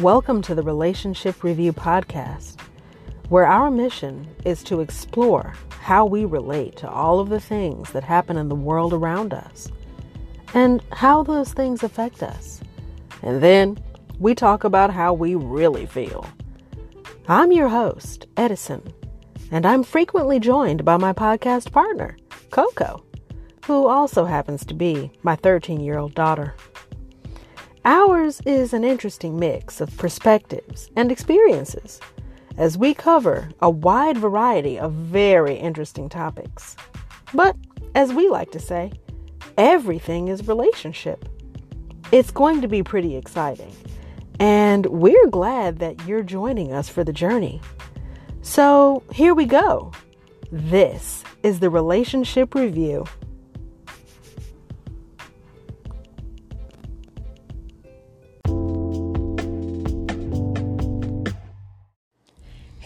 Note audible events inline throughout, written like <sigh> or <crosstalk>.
Welcome to the Relationship Review Podcast, where our mission is to explore how we relate to all of the things that happen in the world around us and how those things affect us. And then we talk about how we really feel. I'm your host, Edison, and I'm frequently joined by my podcast partner, Coco, who also happens to be my 13 year old daughter. Ours is an interesting mix of perspectives and experiences as we cover a wide variety of very interesting topics. But as we like to say, everything is relationship. It's going to be pretty exciting, and we're glad that you're joining us for the journey. So here we go. This is the Relationship Review.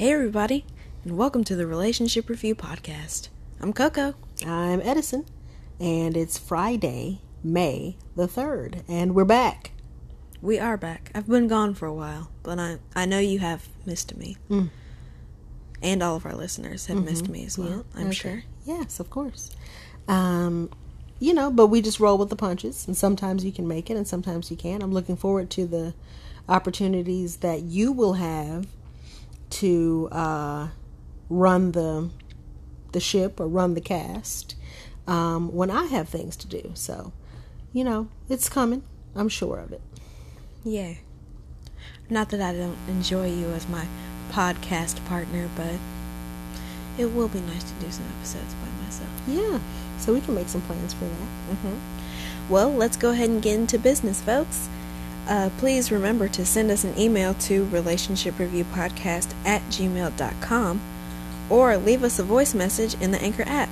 Hey, everybody, and welcome to the Relationship Review Podcast. I'm Coco. I'm Edison, and it's Friday, May the 3rd, and we're back. We are back. I've been gone for a while, but I, I know you have missed me. Mm. And all of our listeners have missed me as well, Yeah, I'm okay. sure. Yes, of course. Um, you know, but we just roll with the punches, and sometimes you can make it, and sometimes you can't. I'm looking forward to the opportunities that you will have to uh, run the the ship or run the cast um, when I have things to do. So, you know, it's coming. I'm sure of it. Yeah. Not that I don't enjoy you as my podcast partner, but it will be nice to do some episodes by myself. Yeah. So we can make some plans for that. Mm-hmm. Well, let's go ahead and get into business, folks. Uh, please remember to send us an email to relationshipreviewpodcast at gmail.com or leave us a voice message in the Anchor app.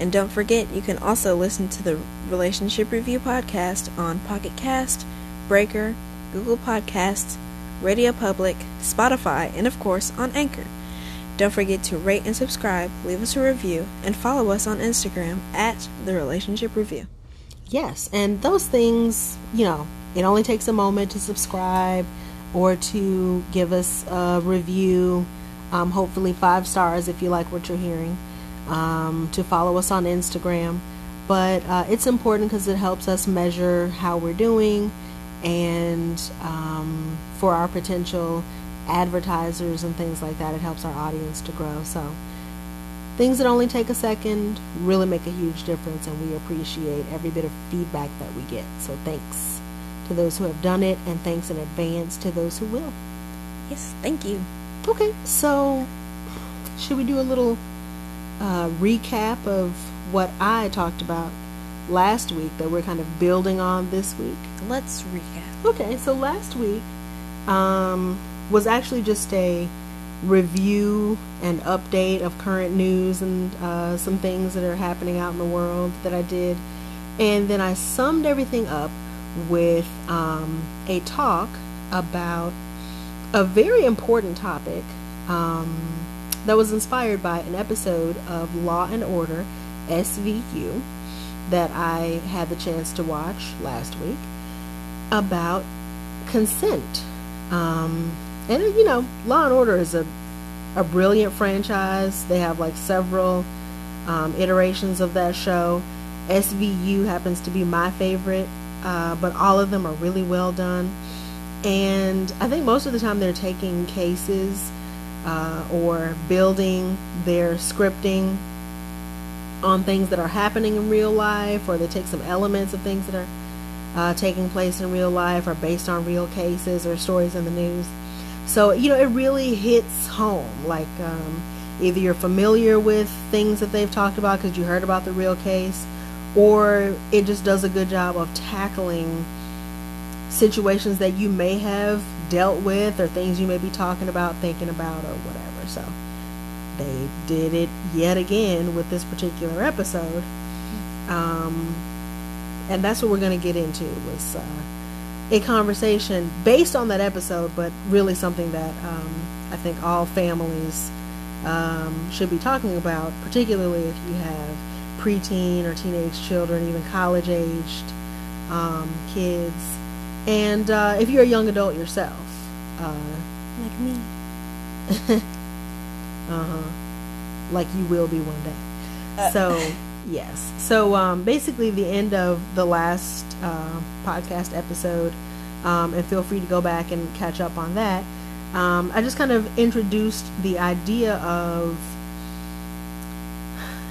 And don't forget, you can also listen to the Relationship Review podcast on Pocket Cast, Breaker, Google Podcasts, Radio Public, Spotify, and of course on Anchor. Don't forget to rate and subscribe, leave us a review, and follow us on Instagram at The Relationship Review. Yes, and those things, you know, it only takes a moment to subscribe or to give us a review, um, hopefully five stars if you like what you're hearing, um, to follow us on Instagram. But uh, it's important because it helps us measure how we're doing and um, for our potential advertisers and things like that, it helps our audience to grow. So, things that only take a second really make a huge difference and we appreciate every bit of feedback that we get so thanks to those who have done it and thanks in advance to those who will Yes, thank you. okay so should we do a little uh, recap of what i talked about last week that we're kind of building on this week Let's recap. Okay, so last week um, was actually just a review and update of current news and uh, some things that are happening out in the world that I did. And then I summed everything up with um, a talk about a very important topic um, that was inspired by an episode of Law and Order SVU that I had the chance to watch last week about consent. Um, and you know, Law and Order is a a brilliant franchise. They have like several um, iterations of that show. SVU happens to be my favorite, uh, but all of them are really well done. And I think most of the time they're taking cases uh, or building their scripting on things that are happening in real life, or they take some elements of things that are uh, taking place in real life or based on real cases or stories in the news. So, you know, it really hits home. Like, um, either you're familiar with things that they've talked about because you heard about the real case, or it just does a good job of tackling situations that you may have dealt with or things you may be talking about, thinking about, or whatever. So, they did it yet again with this particular episode. Um, and that's what we're going to get into was uh, a conversation based on that episode, but really something that um, I think all families um, should be talking about, particularly if you have preteen or teenage children, even college aged um, kids, and uh, if you're a young adult yourself. Uh, like me. <laughs> uh huh. Like you will be one day. Uh. so yes. So um, basically, the end of the last uh, podcast episode, um, and feel free to go back and catch up on that. Um, I just kind of introduced the idea of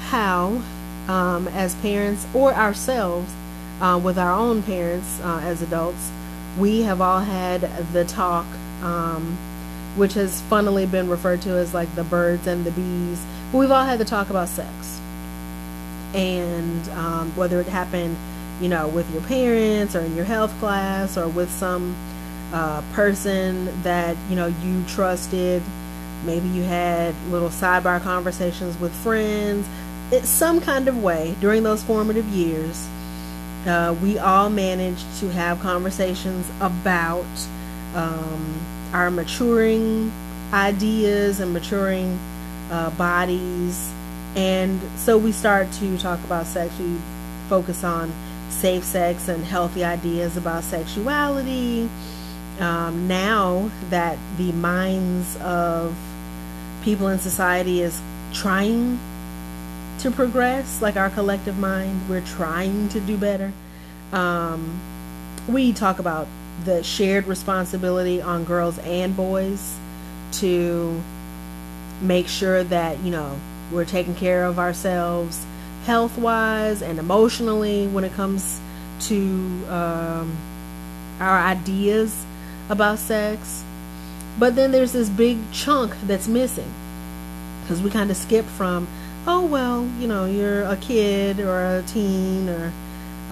how, um, as parents or ourselves, uh, with our own parents uh, as adults, we have all had the talk, um, which has funnily been referred to as like the birds and the bees. But we've all had the talk about sex, and um, whether it happened, you know, with your parents or in your health class or with some uh, person that you know you trusted. Maybe you had little sidebar conversations with friends. It's some kind of way during those formative years. Uh, we all managed to have conversations about um, our maturing ideas and maturing uh, bodies. And so we start to talk about sex. We focus on safe sex and healthy ideas about sexuality. Um, now that the minds of people in society is trying to progress, like our collective mind, we're trying to do better. Um, we talk about the shared responsibility on girls and boys to make sure that, you know, we're taking care of ourselves health wise and emotionally when it comes to um, our ideas about sex. But then there's this big chunk that's missing because we kind of skip from, oh, well, you know, you're a kid or a teen or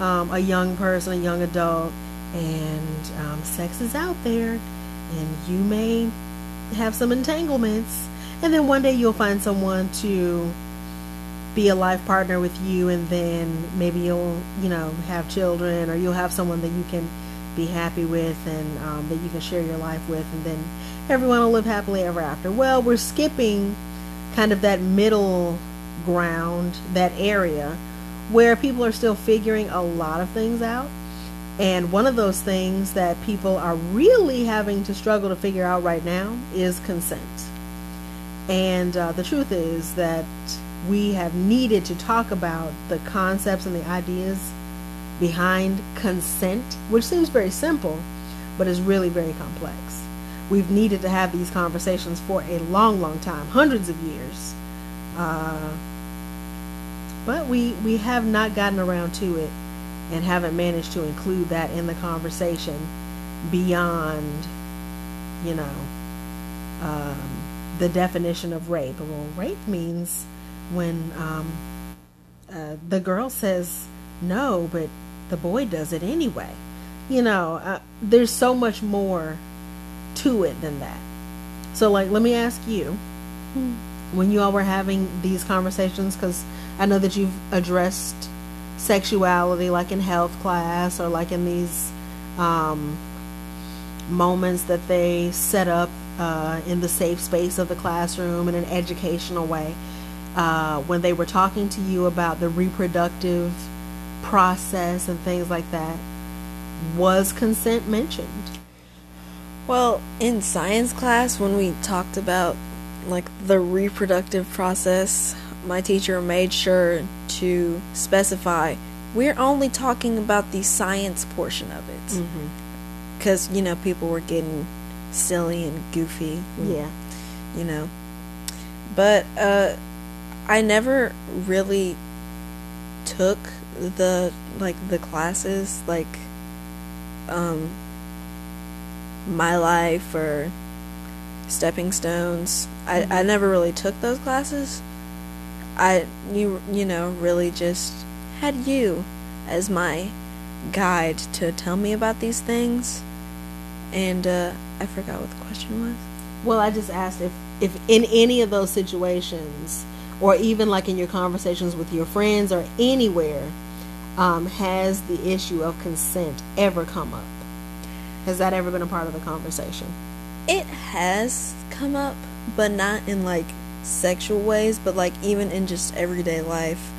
um, a young person, a young adult, and um, sex is out there, and you may have some entanglements. And then one day you'll find someone to be a life partner with you, and then maybe you'll, you know, have children, or you'll have someone that you can be happy with and um, that you can share your life with, and then everyone will live happily ever after. Well, we're skipping kind of that middle ground, that area where people are still figuring a lot of things out. And one of those things that people are really having to struggle to figure out right now is consent. And uh, the truth is that we have needed to talk about the concepts and the ideas behind consent, which seems very simple, but is really very complex. We've needed to have these conversations for a long, long time, hundreds of years. Uh, but we, we have not gotten around to it and haven't managed to include that in the conversation beyond, you know, um, the definition of rape. Well, rape means when um, uh, the girl says no, but the boy does it anyway. You know, uh, there's so much more to it than that. So, like, let me ask you when you all were having these conversations, because I know that you've addressed sexuality, like in health class or like in these um, moments that they set up uh, in the safe space of the classroom in an educational way. Uh, when they were talking to you about the reproductive process and things like that, was consent mentioned? Well, in science class, when we talked about like the reproductive process, my teacher made sure to specify we're only talking about the science portion of it. Because, you know, people were getting silly and goofy. Yeah. You know. But uh, I never really took the, like, the classes, like, um, My Life or Stepping Stones. I, I never really took those classes. I you you know really just had you as my guide to tell me about these things, and uh, I forgot what the question was. Well, I just asked if, if in any of those situations, or even like in your conversations with your friends or anywhere, um, has the issue of consent ever come up? Has that ever been a part of the conversation? It has come up, but not in like sexual ways, but like even in just everyday life.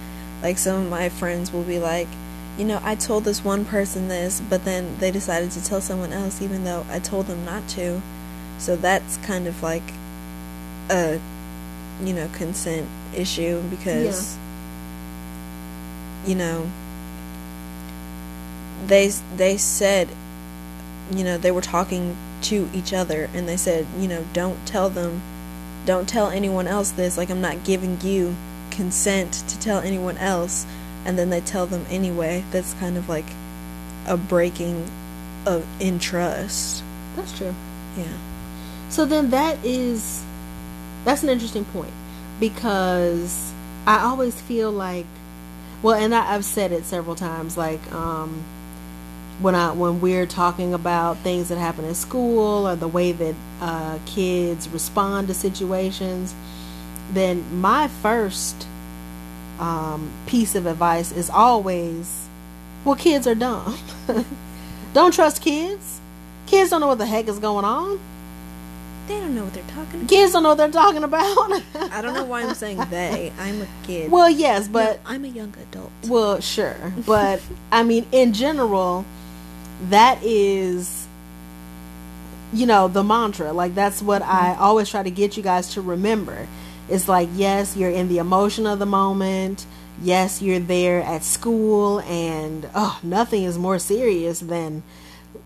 Like some of my friends will be like, you know, I told this one person this, but then they decided to tell someone else even though I told them not to. So that's kind of like a you know consent issue because you know they they said you know they were talking to each other and they said you know don't tell them don't tell anyone else this like I'm not giving you consent to tell anyone else and then they tell them anyway. That's kind of like a breaking of in trust That's true. yeah. So then that is that's an interesting point because I always feel like well and I, I've said it several times like um when I when we're talking about things that happen at school or the way that uh, kids respond to situations, then my first um, piece of advice is always, well, kids are dumb. <laughs> don't trust kids. Kids don't know what the heck is going on. they don't know what they're talking about Kids don't know what they're talking about. I don't know why I'm saying <laughs> they I'm a kid well, yes, but No, I'm a young adult Well, sure, but I mean, in general, that is, you know, the mantra. Like that's what I always try to get you guys to remember. It's like, yes, you're in the emotion of the moment. Yes, you're there at school, and oh, nothing is more serious than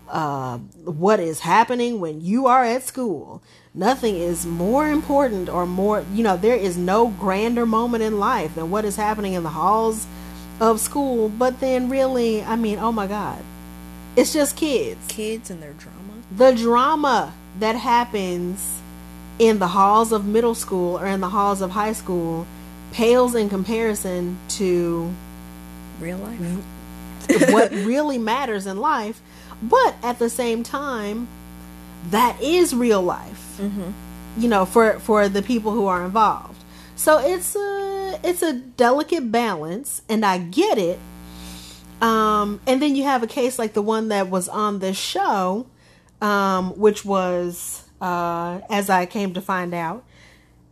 uh, what is happening when you are at school. Nothing is more important or more, you know, there is no grander moment in life than what is happening in the halls of school. But then, really, I mean, oh my God, it's just kids. kids and their drama The drama that happens in the halls of middle school or in the halls of high school pales in comparison to real life what <laughs> really matters in life. But at the same time, that is real life. mm-hmm. You know, for for the people who are involved. So it's a it's a delicate balance, and I get it. Um, and then you have a case like the one that was on this show, um, which was, uh, as I came to find out,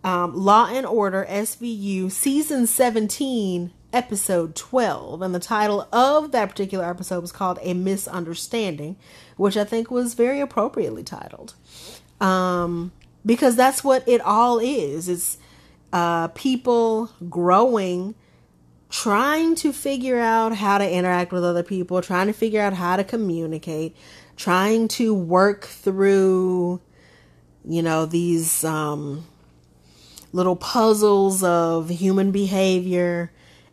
um, Law and Order SVU season 17, episode 12. And the title of that particular episode was called A Misunderstanding, which I think was very appropriately titled. Um, because that's what it all is. It's uh, people growing, trying to figure out how to interact with other people, trying to figure out how to communicate, trying to work through, you know, these um, little puzzles of human behavior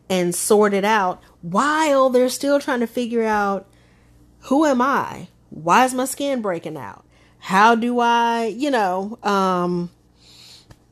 and sort it out while they're still trying to figure out who am I? Why is my skin breaking out? How do I, you know, um,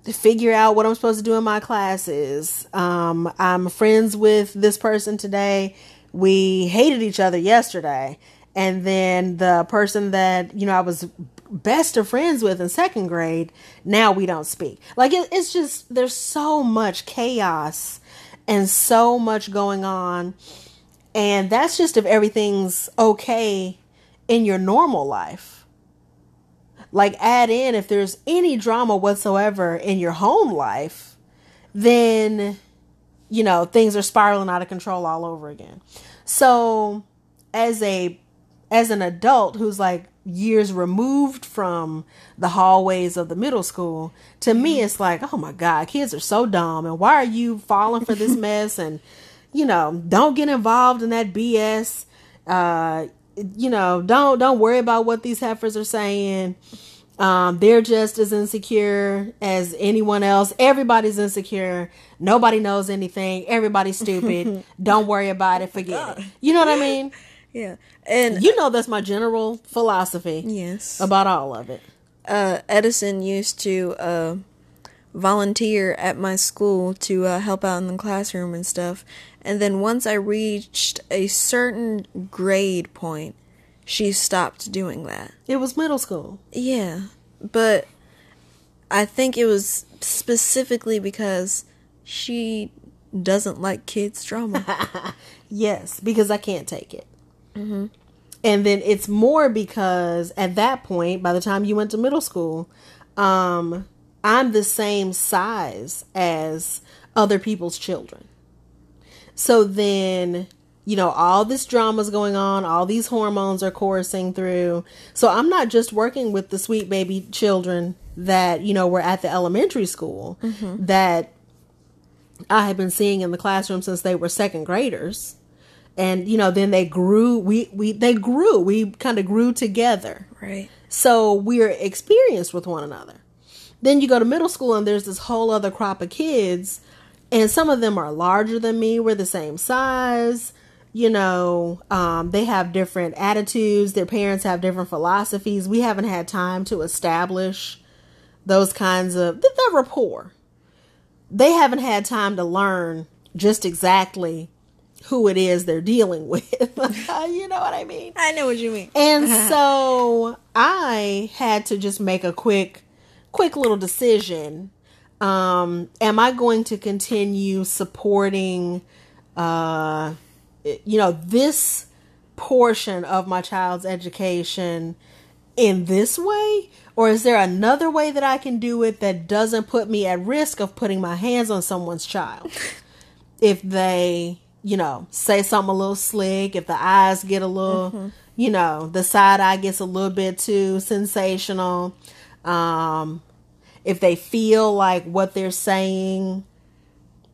figure out what I'm supposed to do in my classes? Um, I'm friends with this person today. We hated each other yesterday. And then the person that, you know, I was best of friends with in second grade, now we don't speak. Like, it, it's just, there's so much chaos and so much going on. And that's just if everything's okay in your normal life. Like, add in if there's any drama whatsoever in your home life, then, you know, things are spiraling out of control all over again. So, as a as an adult who's like years removed from the hallways of the middle school, to me it's like, oh my God, kids are so dumb. And why are you falling for this <laughs> mess? And, you know, don't get involved in that BS. Uh, you know, don't don't worry about what these heifers are saying. Um, they're just as insecure as anyone else. Everybody's insecure. Nobody knows anything. Everybody's stupid. <laughs> don't worry about it. Forget it. You know what I mean? <laughs> yeah and You know that's my general philosophy yes about all of it. uh, Edison used to uh, volunteer at my school to uh, help out in the classroom and stuff. And then once I reached a certain grade point, she stopped doing that. It was middle school. Yeah, but I think it was specifically because she doesn't like kids' drama. <laughs> Yes, because I can't take it. And then it's more because at that point, by the time you went to middle school, um, I'm the same size as other people's children. So then you know, all this drama's going on, all these hormones are coursing through. So I'm not just working with the sweet baby children that, you know, were at the elementary school mm-hmm. that I have been seeing in the classroom since they were second graders. And, you know, then they grew, we, we, they grew, we kind of grew together. Right. So we're experienced with one another. Then you go to middle school and there's this whole other crop of kids, and some of them are larger than me. We're the same size. You know, um, they have different attitudes. Their parents have different philosophies. We haven't had time to establish those kinds of the, the rapport. They haven't had time to learn just exactly who it is they're dealing with. <laughs> you know what I mean? I know what you mean. And <laughs> so I had to just make a quick, quick little decision. Um, am I going to continue supporting, uh, you know, this portion of my child's education in this way? Or is there another way that I can do it that doesn't put me at risk of putting my hands on someone's child? <laughs> if they, you know, say something a little slick, if the eyes get a little, you know, the side eye gets a little bit too sensational, um, if they feel like what they're saying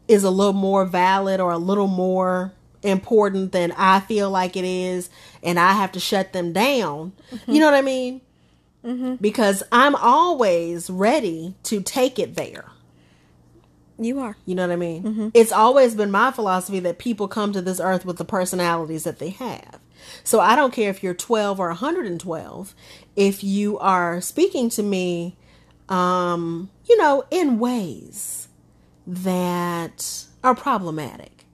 is a little more valid or a little more important than I feel like it is, and I have to shut them down, you know what I mean? Because I'm always ready to take it there. You are. You know what I mean? Mm-hmm. It's always been my philosophy that people come to this earth with the personalities that they have. So I don't care if you're 12 or 112. If you are speaking to me, um, you know, in ways that are problematic,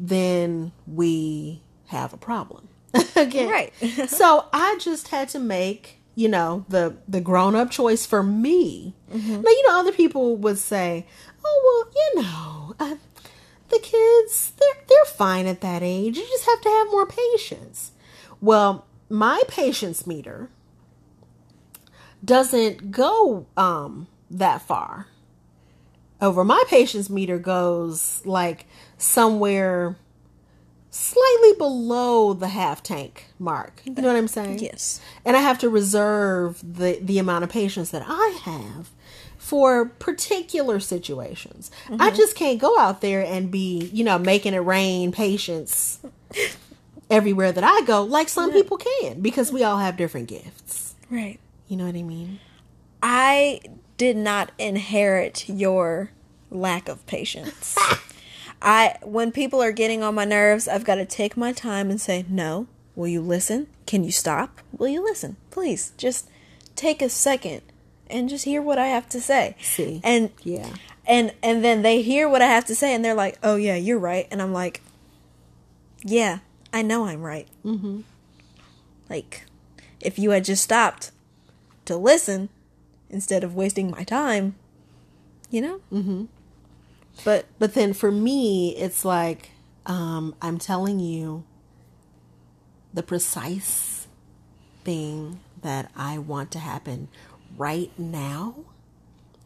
then we have a problem. <laughs> okay. Right. <laughs> so I just had to make, you know, the the grown up choice for me. Now, you know, other people would say, "Oh, well, you know, uh, the kids they're they're fine at that age. You just have to have more patience." Well, my patience meter doesn't go um that far. Over my patience meter goes like somewhere slightly below the half tank mark. You know what I'm saying? Yes. And I have to reserve the the amount of patience that I have for particular situations. I just can't go out there and be, you know, making it rain patience <laughs> everywhere that I go like some people can because we all have different gifts. Right. You know what I mean? I did not inherit your lack of patience. <laughs> I when people are getting on my nerves, I've got to take my time and say, "No. Will you listen? Can you stop? Will you listen? Please, just take a second and just hear what I have to say." See. And Yeah. and and then they hear what I have to say and they're like, "Oh yeah, you're right." And I'm like, "Yeah, I know I'm right." Mhm. Like if you had just stopped to listen instead of wasting my time, you know? Mhm. But But then for me, it's like um, I'm telling you the precise thing that I want to happen right now.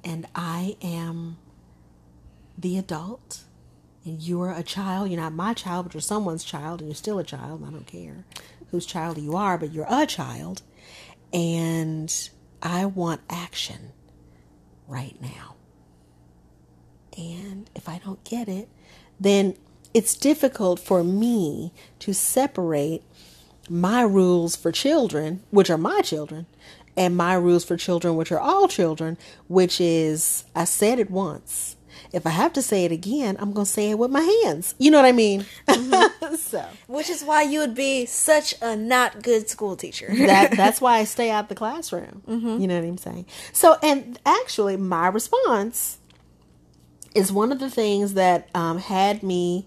And I am the adult. And you're a child. You're not my child, but you're someone's child. And you're still a child. I don't care whose child you are, but you're a child. And I want action right now. And if I don't get it, then it's difficult for me to separate my rules for children, which are my children, and my rules for children, which are all children, which is I said it once. If I have to say it again, I'm going to say it with my hands. You know what I mean? <laughs> so which is why you would be such a not good school teacher. that <laughs> that's why I stay out the classroom. You know what I'm saying? So, and actually, my response is one of the things that um, had me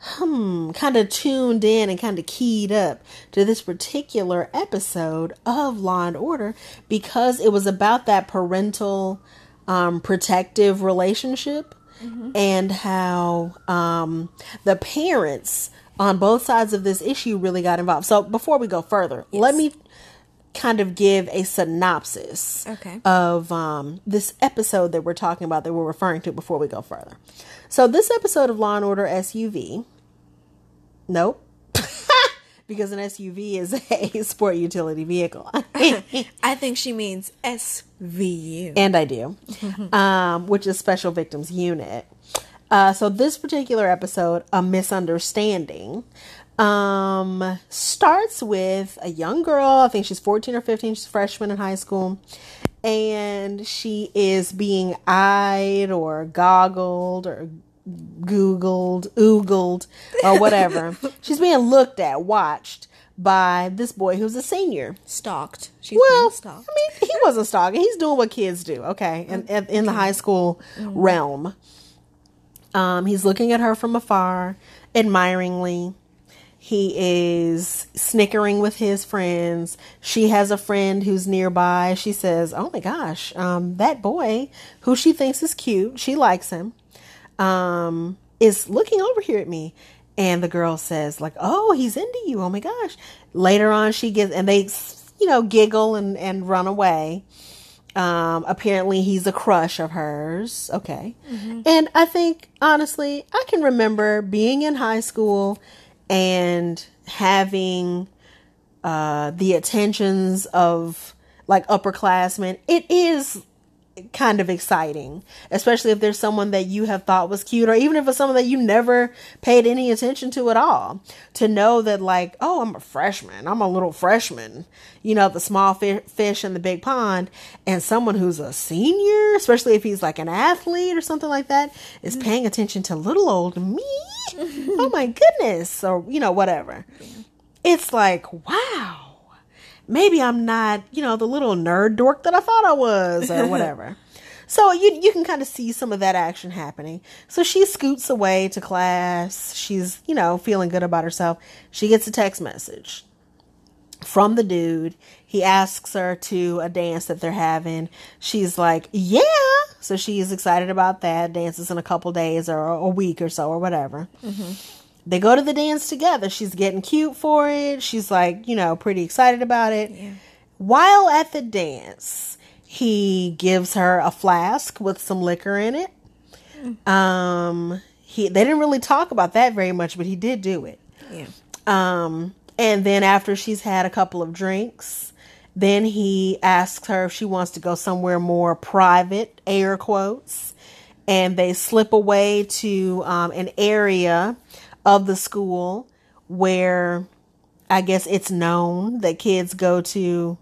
hmm, kind of tuned in and kind of keyed up to this particular episode of Law and Order because it was about that parental um, protective relationship and how um, the parents on both sides of this issue really got involved. So before we go further, let me kind of give a synopsis Okay. of um, this episode that we're talking about that we're referring to before we go further. So this episode of Law and Order SUV Nope. Because an SUV is <laughs> a sport utility vehicle. <laughs> I think she means SVU. and I do, um, which is Special Victims Unit. Uh, so this particular episode, a misunderstanding, um, starts with a young girl. I think she's fourteen or fifteen. She's a freshman in high school, and she is being eyed or goggled or googled, oogled, or whatever. <laughs> she's being looked at, watched by this boy who's a senior. Stalked. She's Well, stalked. I mean, he wasn't stalking. He's doing what kids do, okay, in, in, in the high school realm. Um, he's looking at her from afar, admiringly. He is snickering with his friends. She has a friend who's nearby. She says, "Oh my gosh, um, that boy who she thinks is cute, she likes him, um, is looking over here at me." And the girl says, "Like, oh, he's into you. Oh my gosh." Later on, she gets and they, you know, giggle and and run away. Um, apparently he's a crush of hers. Okay. And I think, honestly, I can remember being in high school and having uh, the attentions of like upperclassmen. It is kind of exciting, especially if there's someone that you have thought was cute, or even if it's someone that you never paid any attention to at all. To know that, like, oh, I'm a freshman, I'm a little freshman, you know, the small fi- fish in the big pond, and someone who's a senior, especially if he's like an athlete or something like that, is mm-hmm. paying attention to little old me. <laughs> oh my goodness, or you know, whatever. It's like, wow maybe I'm not, you know, the little nerd dork that I thought I was or <laughs> whatever. so you you can kind of see some of that action happening. So she scoots away to class. She's, you know, feeling good about herself. She gets a text message from the dude. He asks her to a dance that they're having. She's like, "Yeah." So she's excited about that. Dances in a couple days or a week or so or whatever. Mm-hmm. They go to the dance together. She's getting cute for it. She's like, you know, pretty excited about it. Yeah. While at the dance, he gives her a flask with some liquor in it. Um, he they didn't really talk about that very much, but he did do it. Yeah. Um, and then after she's had a couple of drinks, then he asks her if she wants to go somewhere more private, air quotes, and they slip away to um, an area of the school where I guess it's known that kids go to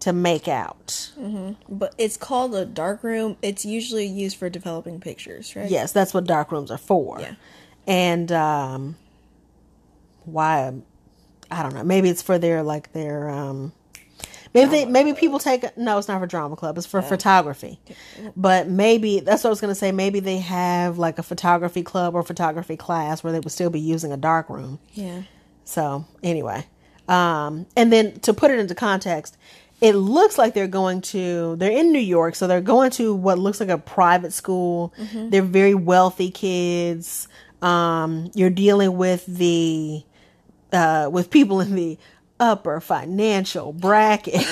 to make out. But it's called a dark room. It's usually used for developing pictures, right? Yes, that's what dark rooms are for. Yeah. And um why I don't know. Maybe it's for their like their um maybe they maybe people take no, it's not for drama club. It's for photography. But maybe that's what I was going to say. Maybe they have like a photography club or photography class where they would still be using a dark room. Yeah. So anyway, um, and then to put it into context, it looks like they're going to they're in New York, so they're going to what looks like a private school. They're very wealthy kids. Um, you're dealing with the uh, with people in the upper financial bracket.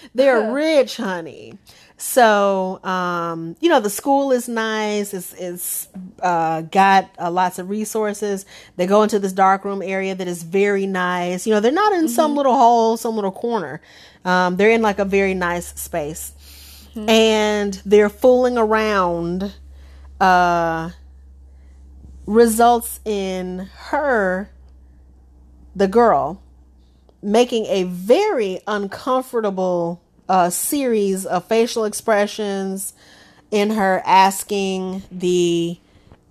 <laughs> they're rich, honey. So, um, you know, the school is nice. It's, it's uh, got uh, lots of resources. They go into this dark room area that is very nice. You know, they're not in some little hole, some little corner. Um, they're in like a very nice space. And they're fooling around, uh, results in her, the girl, making a very uncomfortable uh, series of facial expressions in her asking the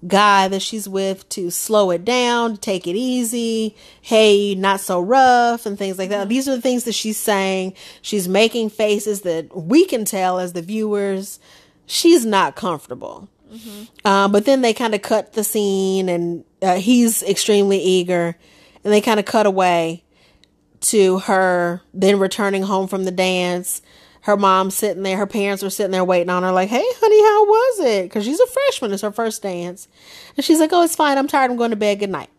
guy that she's with to slow it down, to take it easy, hey, not so rough, and things like that. These are the things that she's saying. She's making faces that we can tell as the viewers she's not comfortable. Um, but then they kind of cut the scene, and uh, he's extremely eager, and they kind of cut away to her then returning home from the dance. Her mom sitting there, her parents were sitting there waiting on her, like, hey, honey, how was it? Because she's a freshman, it's her first dance. And she's like, oh, it's fine, I'm tired, I'm going to bed, good night.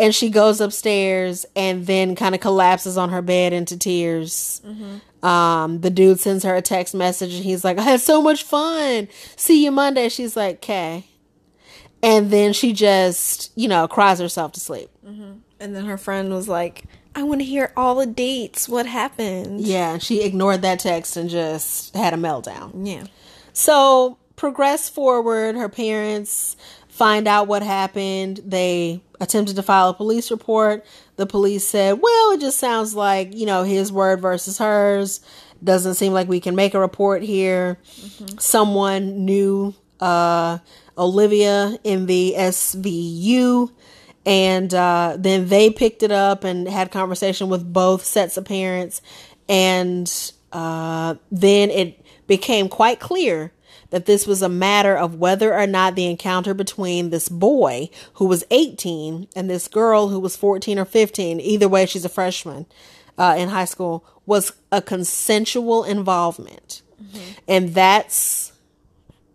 And she goes upstairs and then kind of collapses on her bed into tears. Um, the dude sends her a text message and he's like, I had so much fun. See you Monday. She's like, okay. And then she just, you know, cries herself to sleep. And then her friend was like, I want to hear all the dates. What happened? Yeah, she ignored that text and just had a meltdown. Yeah. So, progress forward. Her parents find out what happened. They attempted to file a police report. The police said, well, it just sounds like, you know, his word versus hers. Doesn't seem like we can make a report here. Mm-hmm. Someone knew uh, Olivia in the SVU and uh, then they picked it up and had conversation with both sets of parents and uh, then it became quite clear that this was a matter of whether or not the encounter between this boy who was 18 and this girl who was 14 or 15 either way she's a freshman uh, in high school was a consensual involvement mm-hmm. and that's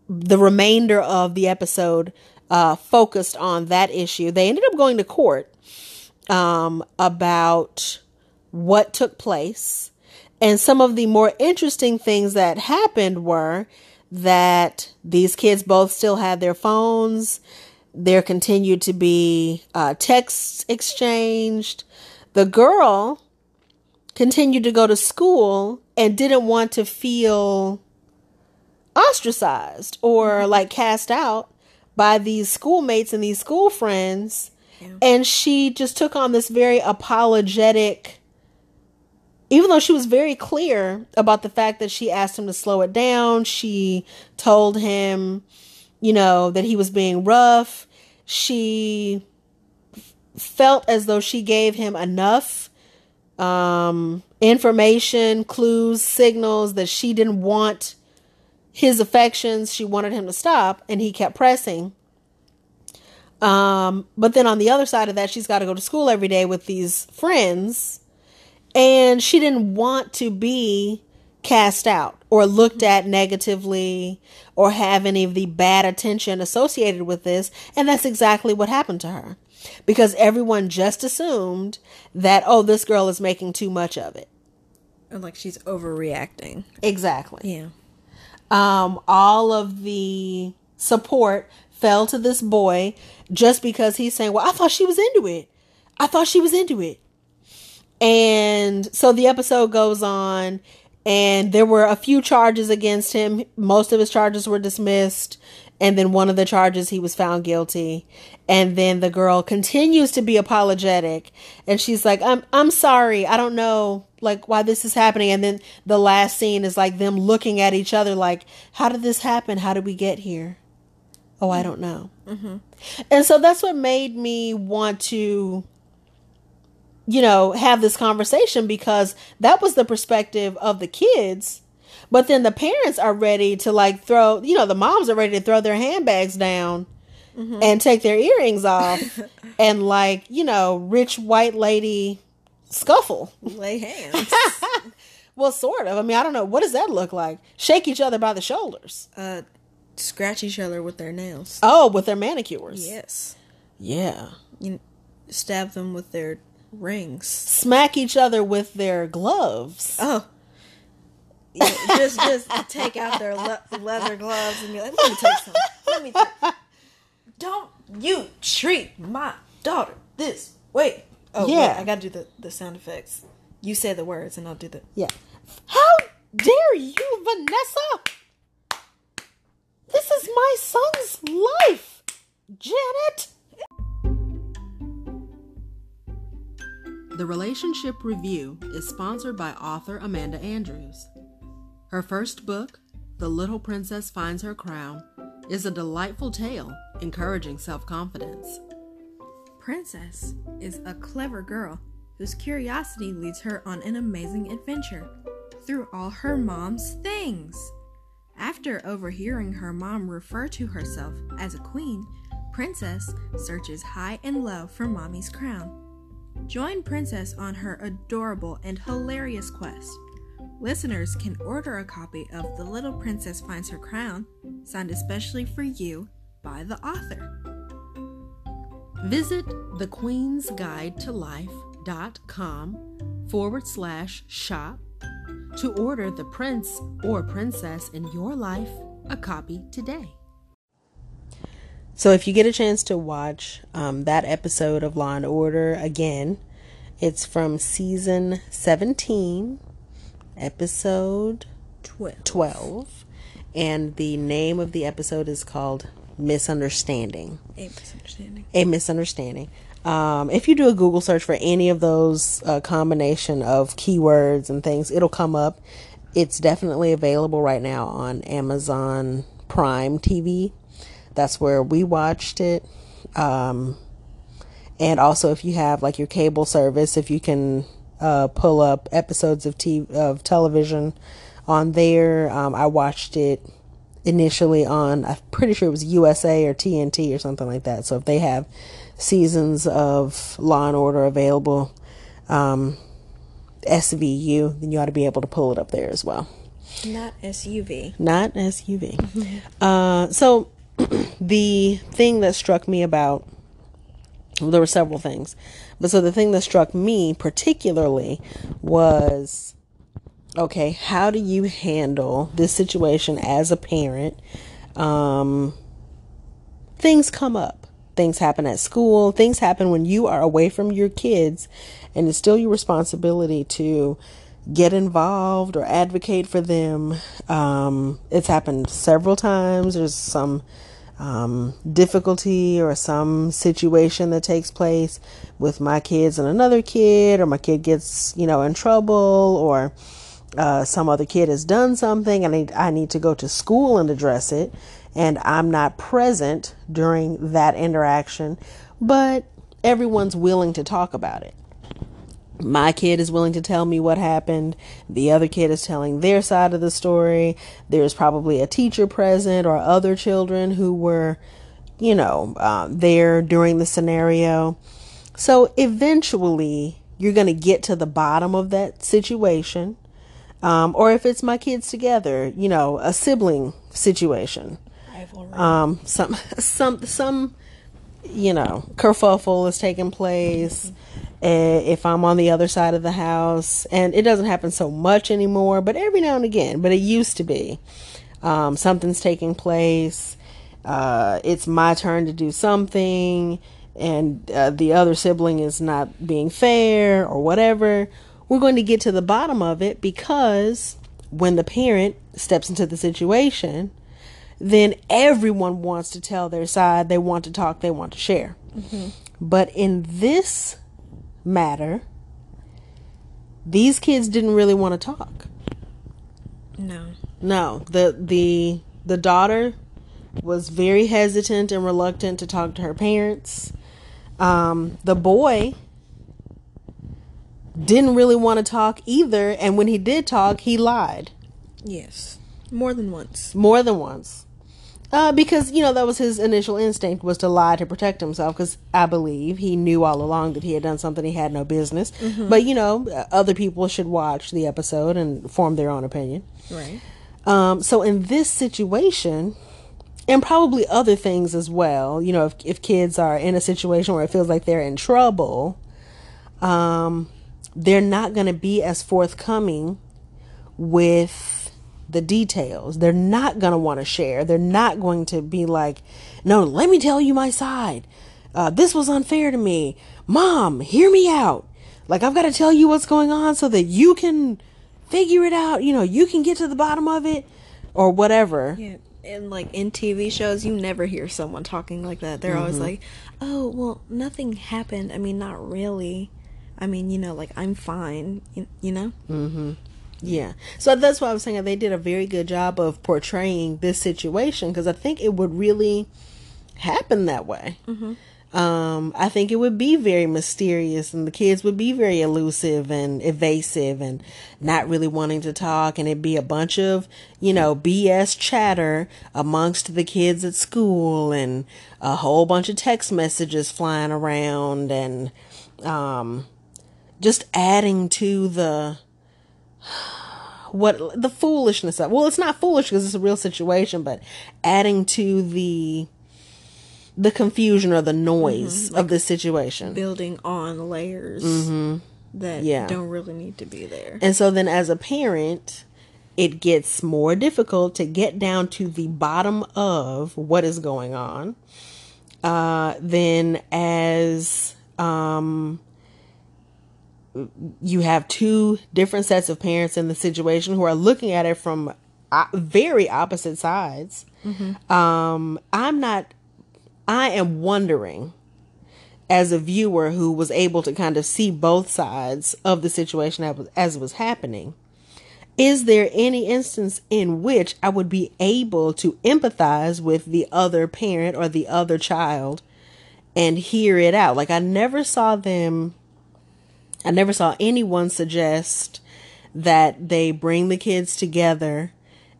the remainder of the episode uh, focused on that issue. They ended up going to court um, about what took place. And some of the more interesting things that happened were that these kids both still had their phones. There continued to be uh, texts exchanged. The girl continued to go to school and didn't want to feel ostracized or like cast out by these schoolmates and these school friends. Yeah. And she just took on this very apologetic, even though she was very clear about the fact that she asked him to slow it down. She told him, you know, that he was being rough. She felt as though she gave him enough um, information, clues, signals that she didn't want his affections. She wanted him to stop, and he kept pressing. Um, but then on the other side of that, she's got to go to school every day with these friends, and she didn't want to be cast out or looked at negatively or have any of the bad attention associated with this. And that's exactly what happened to her because everyone just assumed that, oh, this girl is making too much of it. Or like she's overreacting. Exactly. Yeah um, all of the support fell to this boy just because he's saying, Well, I thought she was into it. I thought she was into it. And so the episode goes on, and there were a few charges against him. Most of his charges were dismissed. And then one of the charges he was found guilty. And then the girl continues to be apologetic. And she's like, I'm, I'm sorry. I don't know like why this is happening and then the last scene is like them looking at each other like how did this happen how did we get here oh i don't know mm-hmm. and so that's what made me want to you know have this conversation because that was the perspective of the kids but then the parents are ready to like throw you know the moms are ready to throw their handbags down mm-hmm. and take their earrings off <laughs> and like you know rich white lady scuffle. Lay hands. <laughs> well, sort of. I mean, I don't know. What does that look like? Shake each other by the shoulders. Uh, scratch each other with their nails. Oh, with their manicures. Yes. Yeah. You stab them with their rings. Smack each other with their gloves. Oh. Yeah, just just take out their le- leather gloves and be like, let me take some. Let me. Take. Don't you treat my daughter this way. Oh yeah, wait, I gotta do the the sound effects. You say the words, and I'll do the yeah. How dare you, Vanessa? This is my son's life, Janet. The Relationship Review is sponsored by author Amanda Andrews. Her first book, The Little Princess Finds Her Crown, is a delightful tale encouraging self confidence. Princess is a clever girl whose curiosity leads her on an amazing adventure through all her mom's things. After overhearing her mom refer to herself as a queen, Princess searches high and low for mommy's crown. Join Princess on her adorable and hilarious quest. Listeners can order a copy of The Little Princess Finds Her Crown, signed especially for you by the author. Visit thequeensguidetolife.com forward slash shop to order the prince or princess in your life a copy today. so if you get a chance to watch um, that episode of Law and Order again, it's from season 17, episode 12. 12. And the name of the episode is called Misunderstanding. A misunderstanding. A misunderstanding. Um, if you do a Google search for any of those uh, combination of keywords and things, it'll come up. It's definitely available right now on Amazon Prime TV. That's where we watched it. Um, and also, if you have like your cable service, if you can uh, pull up episodes of TV, of television on there, um, I watched it initially on. I'm pretty sure it was USA or TNT or something like that. So if they have seasons of Law and Order available, um, SVU, then you ought to be able to pull it up there as well. Not SUV. Not SUV. Uh, so <clears throat> the thing that struck me about there were several things, but so the thing that struck me particularly was okay, how do you handle this situation as a parent? Um, things come up. Things happen at school. Things happen when you are away from your kids, and it's still your responsibility to get involved or advocate for them. Um, it's happened several times. There's some um, difficulty or some situation that takes place with my kids and another kid, or my kid gets, you know, in trouble, or uh, some other kid has done something and I I need to go to school and address it, and I'm not present during that interaction, but everyone's willing to talk about it. My kid is willing to tell me what happened. The other kid is telling their side of the story. There's probably a teacher present or other children who were, you know, uh, there during the scenario. So eventually, you're going to get to the bottom of that situation. Um, or if it's my kids together, you know, a sibling situation. Um, some, <laughs> some, some, you know, kerfuffle is taking place. Uh, if I'm on the other side of the house, and it doesn't happen so much anymore, but every now and again, but it used to be. Um, something's taking place. Uh, it's my turn to do something, and uh, the other sibling is not being fair or whatever. We're going to get to the bottom of it because when the parent steps into the situation, then everyone wants to tell their side. They want to talk. They want to share. But in this matter, these kids didn't really want to talk. no. No, the the the daughter was very hesitant and reluctant to talk to her parents. Um, the boy didn't really want to talk either, and when he did talk, he lied Yes. More than once. more than once. Uh, because you know that was his initial instinct was to lie to protect himself. Because I believe he knew all along that he had done something he had no business. But you know, other people should watch the episode and form their own opinion. Right. Um, so in this situation, and probably other things as well, you know, if, if kids are in a situation where it feels like they're in trouble, um, they're not going to be as forthcoming with the details. They're not going to want to share. They're not going to be like, no, let me tell you my side. Uh, this was unfair to me. Mom, hear me out. Like, I've got to tell you what's going on so that you can figure it out. You know, you can get to the bottom of it or whatever. Yeah. And like in TV shows, you never hear someone talking like that. They're always like, "Oh, well, nothing happened. I mean, not really. I mean, you know, like I'm fine. You, you know." Yeah. So that's why I was saying they did a very good job of portraying this situation because I think it would really happen that way. Um, I think it would be very mysterious and the kids would be very elusive and evasive and not really wanting to talk and it'd be a bunch of, you know, BS chatter amongst the kids at school and a whole bunch of text messages flying around and, um, just adding to the, what the foolishness of well it's not foolish because it's a real situation but adding to the the confusion or the noise of the situation Building on layers that Yeah. don't really need to be there. and so then as a parent it gets more difficult to get down to the bottom of what is going on uh, then as um, you have two different sets of parents in the situation who are looking at it from uh, very opposite sides. Um, I'm not. I am wondering, as a viewer who was able to kind of see both sides of the situation as, as it was happening, is there any instance in which I would be able to empathize with the other parent or the other child and hear it out? Like I never saw them. I never saw anyone suggest that they bring the kids together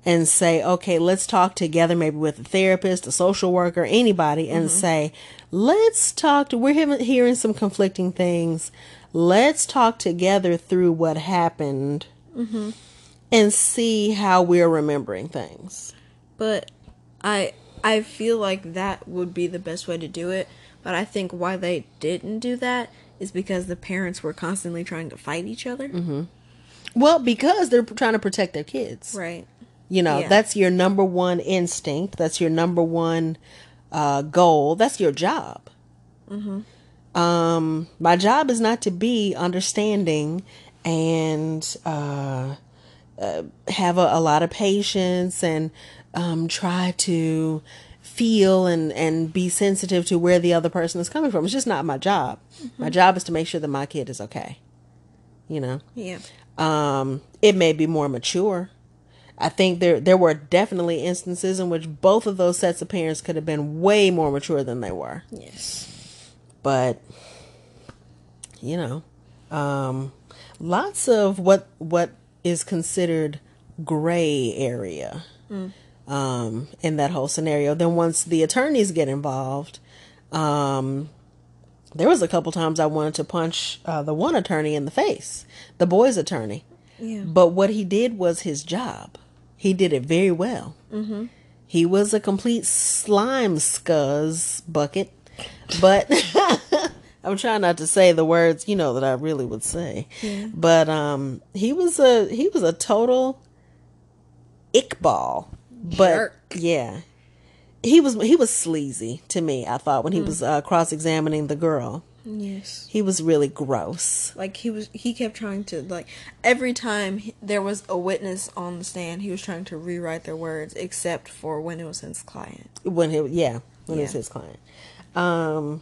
and say, okay, let's talk together, maybe with a therapist, a social worker, anybody, and mm-hmm. say, let's talk to, we're hearing, hearing some conflicting things. Let's talk together through what happened mm-hmm. and see how we're remembering things. But I I feel like that would be the best way to do it. But I think why they didn't do that is because the parents were constantly trying to fight each other. Well, because they're trying to protect their kids. Right. You know, Yeah. that's your number one instinct. That's your number one uh, goal. That's your job. Um, my job is not to be understanding and uh, uh, have a, a lot of patience and um, try to feel and, and be sensitive to where the other person is coming from. It's just not my job. My job is to make sure that my kid is okay. You know? Yeah. um, it may be more mature. I think there there were definitely instances in which both of those sets of parents could have been way more mature than they were. Yes. But you know, um, lots of what what is considered gray area um, in that whole scenario. Then once the attorneys get involved, um, there was a couple times I wanted to punch uh, the one attorney in the face, the boy's attorney. Yeah. But what he did was his job. He did it very well. Mm-hmm. He was a complete slime scuzz bucket, but <laughs> I'm trying not to say the words you know that I really would say. Yeah. But um, he was a he was a total ickball. But Jerk. yeah, he was he was sleazy to me. I thought when he was uh, cross examining the girl, Yes. he was really gross. Like he was, he kept trying to like every time he, there was a witness on the stand, he was trying to rewrite their words, except for when it was his client. when he yeah when it was his client um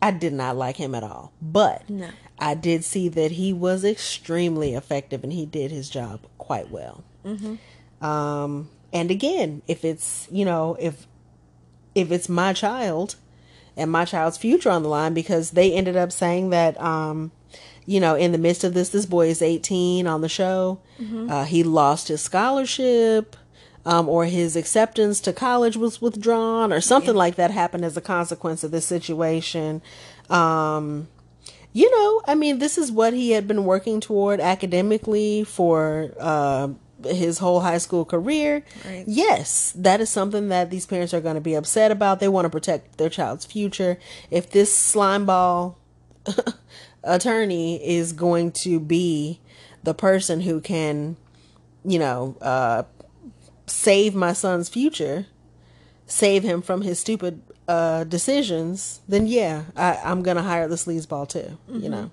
i did not like him at all but No. i did see that he was extremely effective and he did his job quite well Mm-hmm. um and again if it's you know if if it's my child and my child's future on the line because they ended up saying that um you know in the midst of this this boy is 18 on the show uh, he lost his scholarship um, or his acceptance to college was withdrawn or something like that happened as a consequence of this situation. Um you know i mean this is what he had been working toward academically for uh his whole high school career Right. yes that is something that these parents are going to be upset about. They want to protect their child's future. If this slimeball <laughs> attorney is going to be the person who can you know uh save my son's future save him from his stupid uh decisions then yeah I, i'm gonna hire the sleazeball too you know?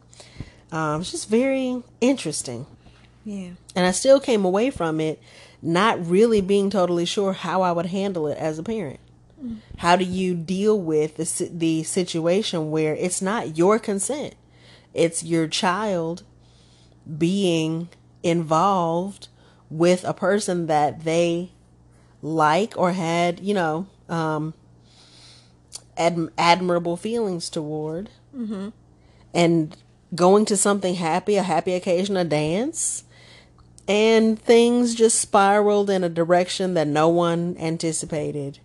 Um it's just very interesting Yeah. and I still came away from it not really being totally sure how I would handle it as a parent. How do you deal with the the situation where it's not your consent? It's your child being involved with a person that they like or had, you know, um, ad- admirable feelings toward. And going to something happy, a happy occasion, a dance, and things just spiraled in a direction that no one anticipated.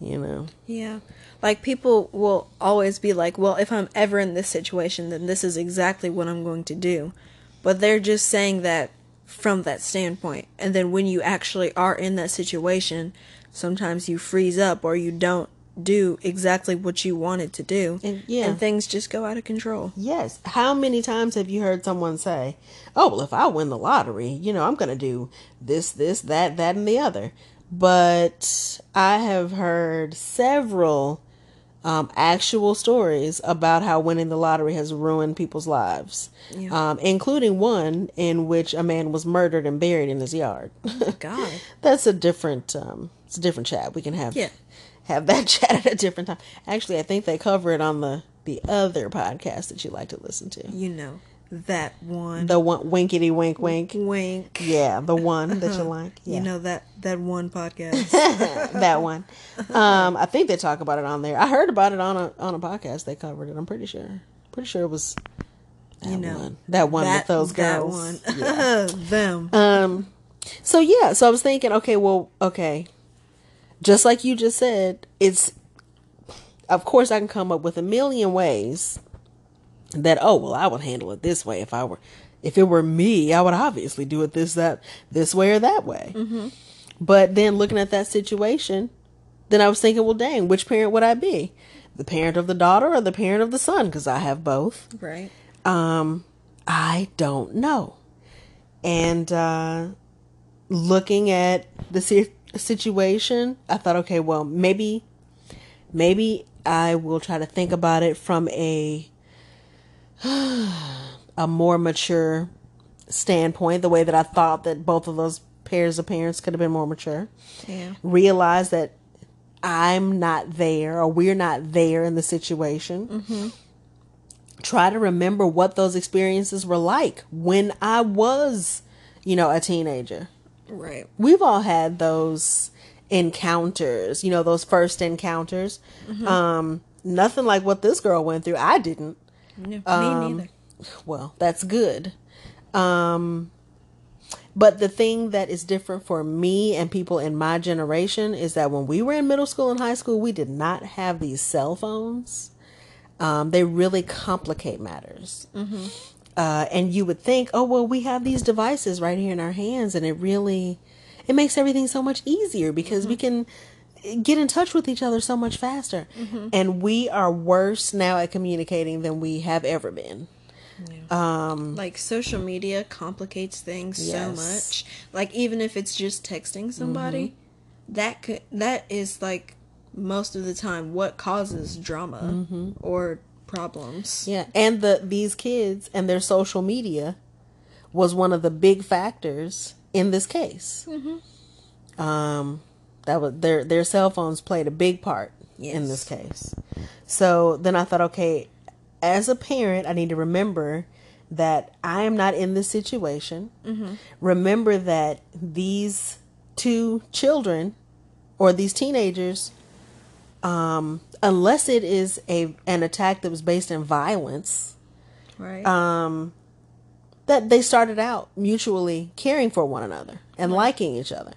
You know, Yeah. Like people will always be like, well, if I'm ever in this situation, then this is exactly what I'm going to do. But they're just saying that from that standpoint. And then when you actually are in that situation, sometimes you freeze up or you don't do exactly what you wanted to do. And- yeah. And things just go out of control. yes. How many times have you heard someone say, "Oh, well, if I win the lottery, you know, I'm going to do this, this, that, that, and the other." But I have heard several um, actual stories about how winning the lottery has ruined people's lives, Yeah. um, including one in which a man was murdered and buried in his yard. God. <laughs> That's a different, um, it's a different chat. We can have Yeah. Have that <laughs> chat at a different time. Actually, I think they cover it on the the other podcast that you like to listen to. You know that one. The one winkety wink wink. wink. Yeah, the one that you like. Yeah. You know that that one podcast. <laughs> that one. Um, I think they talk about it on there. I heard about it on a on a podcast. They covered it. I'm pretty sure. Pretty sure it was that You know, one. That one with those that one. Yeah. <laughs> Them. Um. So yeah. So I was thinking. Okay. Well. Okay. Just like you just said, it's. Of course, I can come up with a million ways that oh well I would handle it this way if I were if it were me I would obviously do it this that this way or that way. But then looking at that situation, then I was thinking, well, dang, which parent would I be? The parent of the daughter or the parent of the son? Because I have both. right. Um, I don't know. And uh, looking at the situation, I thought, okay, well, maybe, maybe I will try to think about it from a <sighs> a more mature standpoint. The way that I thought that both of those pairs of parents could have been more mature Yeah. realize that I'm not there or we're not there in the situation. Mm-hmm. Try to remember what those experiences were like when I was, you know, a teenager. Right. We've all had those encounters, you know, those first encounters. Um, nothing like what this girl went through. I didn't. Me Um, neither. Well, that's good. Um, but the thing that is different for me and people in my generation is that when we were in middle school and high school, we did not have these cell phones. Um, they really complicate matters. Uh, and you would think, oh, well, we have these devices right here in our hands, and it really it makes everything so much easier because we can get in touch with each other so much faster. And we are worse now at communicating than we have ever been. Um, like social media complicates things so much. Like even if it's just texting somebody, that could that is like most of the time what causes drama or problems. Yeah, and the these kids and their social media was one of the big factors in this case. Um, that was their their cell phones played a big part in this case. So then I thought, okay, as a parent, I need to remember that I am not in this situation. Remember that these two children or these teenagers um, unless it is a an attack that was based in violence, Right. um, that they started out mutually caring for one another and liking each other.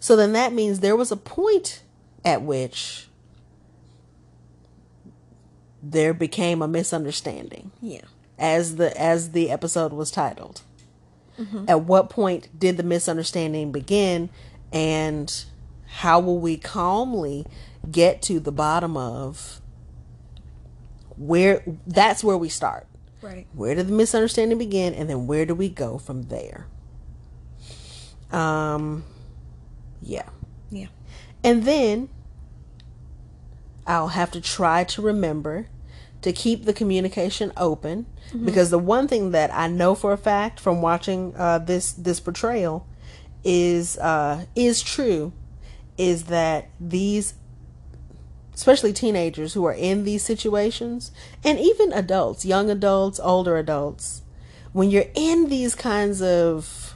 So then that means there was a point at which there became a misunderstanding yeah. as the as the episode was titled. At what point did the misunderstanding begin and how will we calmly get to the bottom of where that's where we start. Right. Where did the misunderstanding begin and then where do we go from there? Um yeah. Yeah. And then I'll have to try to remember to keep the communication open because the one thing that I know for a fact from watching uh, this this portrayal is uh, is true is that these especially teenagers who are in these situations and even adults young adults older adults when you're in these kinds of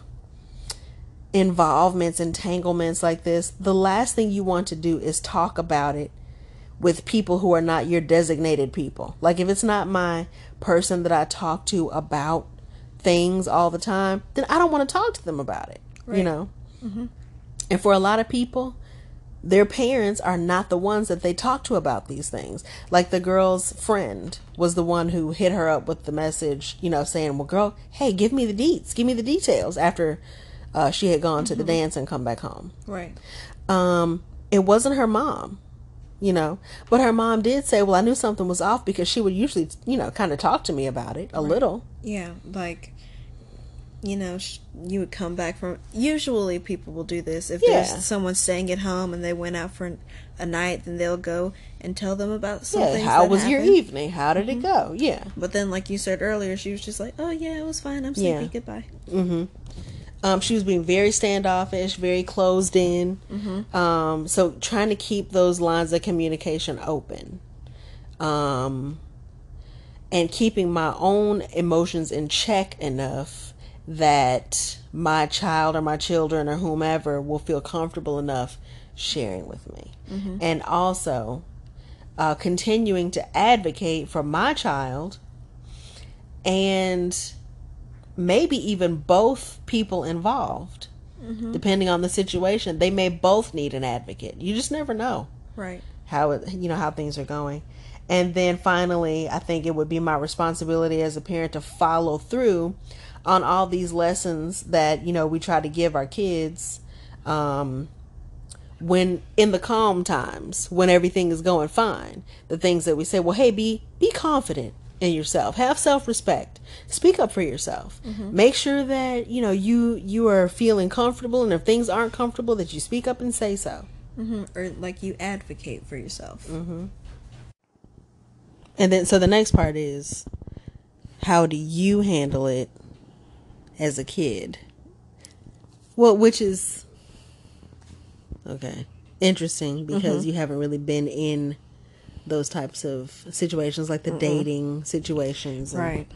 involvements, entanglements like this, the last thing you want to do is talk about it with people who are not your designated people. Like if it's not my person that I talk to about things all the time, then I don't want to talk to them about it. You Right. know? Mm-hmm. And for a lot of people, their parents are not the ones that they talk to about these things. Like the girl's friend was the one who hit her up with the message, you know, saying, "Well, girl, hey, give me the deets, give me the details." After uh, she had gone to the dance and come back home, Right. um, it wasn't her mom, you know, but her mom did say, "Well, I knew something was off because she would usually, you know, kind of talk to me about it a little." Yeah. Like you know, sh- you would come back from. Usually, people will do this if Yeah. there's someone staying at home and they went out for an, a night, then they'll go and tell them about some Yeah, how was your evening? How did it go? Yeah. But then, like you said earlier, she was just like, "Oh yeah, it was fine. I'm sleepy. Yeah. Goodbye." Mm-hmm. Um, she was being very standoffish, very closed in. Hmm. Um, so trying to keep those lines of communication open. Um, and keeping my own emotions in check enough that my child or my children or whomever will feel comfortable enough sharing with me. And also uh, continuing to advocate for my child and maybe even both people involved, depending on the situation. They may both need an advocate. You just never know Right. how it, you know how things are going. And then finally, I think it would be my responsibility as a parent to follow through on all these lessons that you know we try to give our kids um, when in the calm times when everything is going fine. The things that we say, well, hey, be be confident in yourself, have self respect, speak up for yourself, make sure that you know you you are feeling comfortable, and if things aren't comfortable, that you speak up and say so. hmm Or like you advocate for yourself. Mm-hmm. And then, so the next part is how do you handle it as a kid? Well, which is okay, interesting because you haven't really been in those types of situations, like the dating situations, and Right.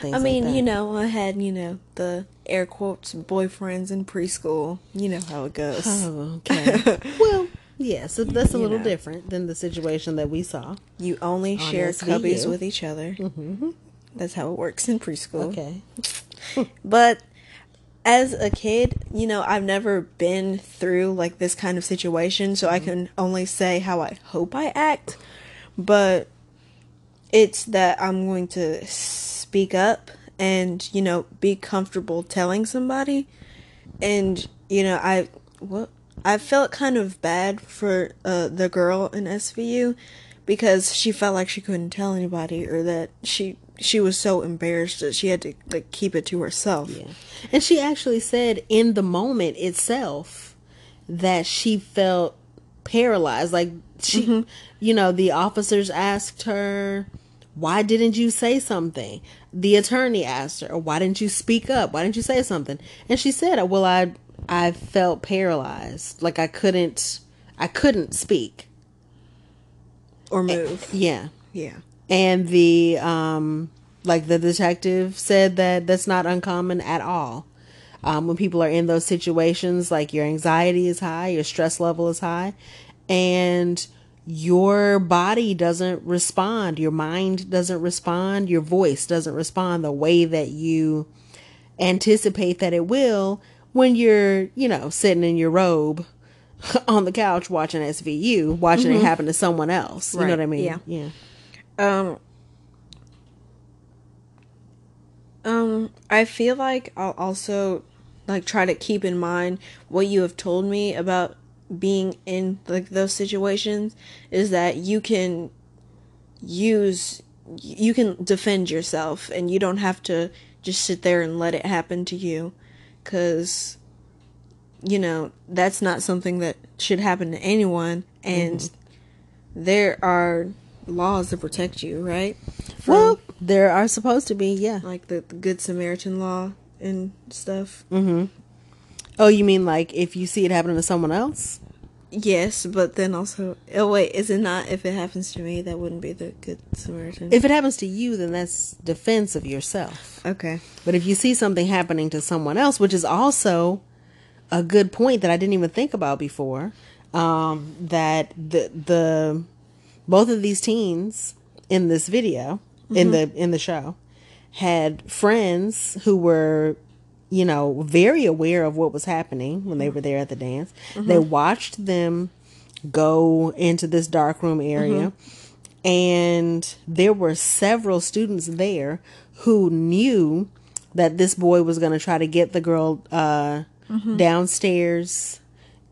Things I mean, like you know, I had, you know, the air quotes boyfriends in preschool. You know how it goes. Oh, okay. <laughs> well, yeah, so that's a You little know. different than the situation that we saw. You only On share SVU. cubbies with each other. Mm-hmm. That's how it works in preschool. Okay. <laughs> But as a kid, you know, I've never been through like this kind of situation, so I can only say how I hope I act. But it's that I'm going to speak up and, you know, be comfortable telling somebody. And, you know, I what I felt kind of bad for uh, the girl in SVU because she felt like she couldn't tell anybody or that she she was so embarrassed that she had to like keep it to herself. Yeah. And she actually said in the moment itself that she felt paralyzed. Like she, mm-hmm. you know, the officers asked her, why didn't you say something? The attorney asked her, why didn't you speak up? Why didn't you say something? And she said, well, I, I felt paralyzed. Like I couldn't, I couldn't speak. Or move. Yeah. Yeah. And the um like the detective said that that's not uncommon at all. Um, when people are in those situations, like your anxiety is high, your stress level is high, and your body doesn't respond, your mind doesn't respond, your voice doesn't respond the way that you anticipate that it will when you're, you know, sitting in your robe <laughs> on the couch watching SVU, watching it happen to someone else. You know what I mean? yeah. Yeah. Um Um I feel like I'll also like try to keep in mind what you have told me about being in like those situations is that you can use you can defend yourself and you don't have to just sit there and let it happen to you cuz you know that's not something that should happen to anyone and there are laws to protect you right From, Well, there are supposed to be, yeah. like the, the good samaritan law and stuff Oh, you mean like if you see it happening to someone else? yes but then also oh wait is it not if it happens to me that wouldn't be the good samaritan If it happens to you, then that's defense of yourself. okay But if you see something happening to someone else, which is also a good point that I didn't even think about before, um, that the the both of these teens in this video in mm-hmm. the in the show had friends who were you know very aware of what was happening when they mm-hmm. were there at the dance. Mm-hmm. They watched them go into this dark room area and there were several students there who knew that this boy was going to try to get the girl uh, downstairs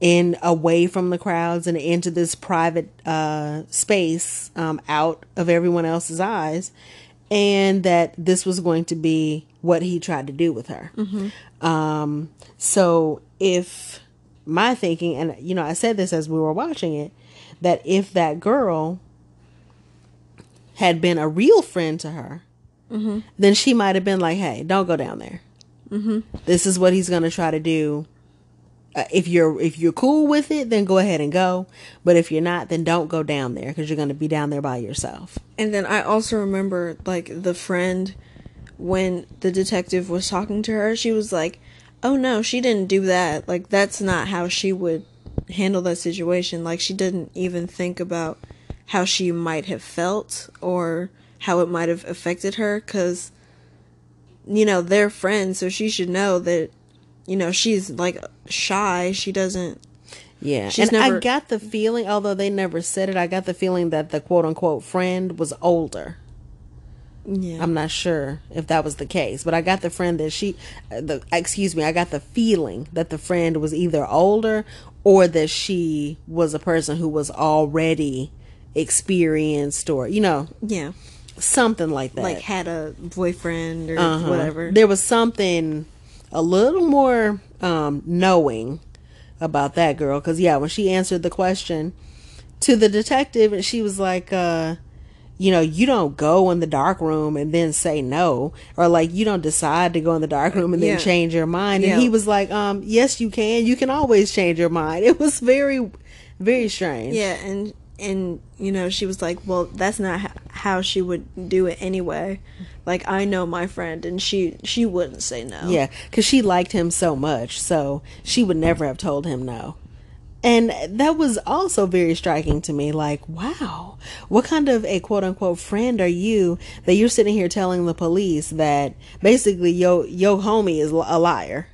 in away from the crowds and into this private uh, space um, out of everyone else's eyes and that this was going to be what he tried to do with her. Um, so if my thinking, and you know, I said this as we were watching it, that if that girl had been a real friend to her, then she might have been like, "Hey, don't go down there. This is what he's going to try to do." Uh, if you're if you're cool with it, then go ahead and go. But if you're not, then don't go down there because you're going to be down there by yourself. And then I also remember like the friend when the detective was talking to her, she was like, "Oh no, she didn't do that. Like that's not how she would handle that situation. Like she didn't even think about how she might have felt or how it might have affected her cuz you know, they're friends, so she should know that you know, she's like shy. She doesn't Yeah, She's and I got the feeling, although they never said it, I got the feeling that the quote unquote friend was older. yeah. I'm not sure if that was the case, but I got the friend that she, uh, the excuse me, I got the feeling that the friend was either older or that she was a person who was already experienced or you know yeah. something like that. Like had a boyfriend or Uh-huh. whatever. There was something a little more um, knowing about that girl because yeah, when she answered the question to the detective, and she was like, uh, you know, you don't go in the dark room and then say no, or like you don't decide to go in the dark room and then Yeah. change your mind. And he was like, um, yes, you can. You can always change your mind. <laughs> It was very, very strange. Yeah, and and you know she was like, "Well, that's not how she would do it anyway." Like I know my friend, and she she wouldn't say no. Yeah, because she liked him so much, so she would never have told him no. And that was also very striking to me. Like, wow, what kind of a quote unquote friend are you that you're sitting here telling the police that basically yo yo homie is a liar?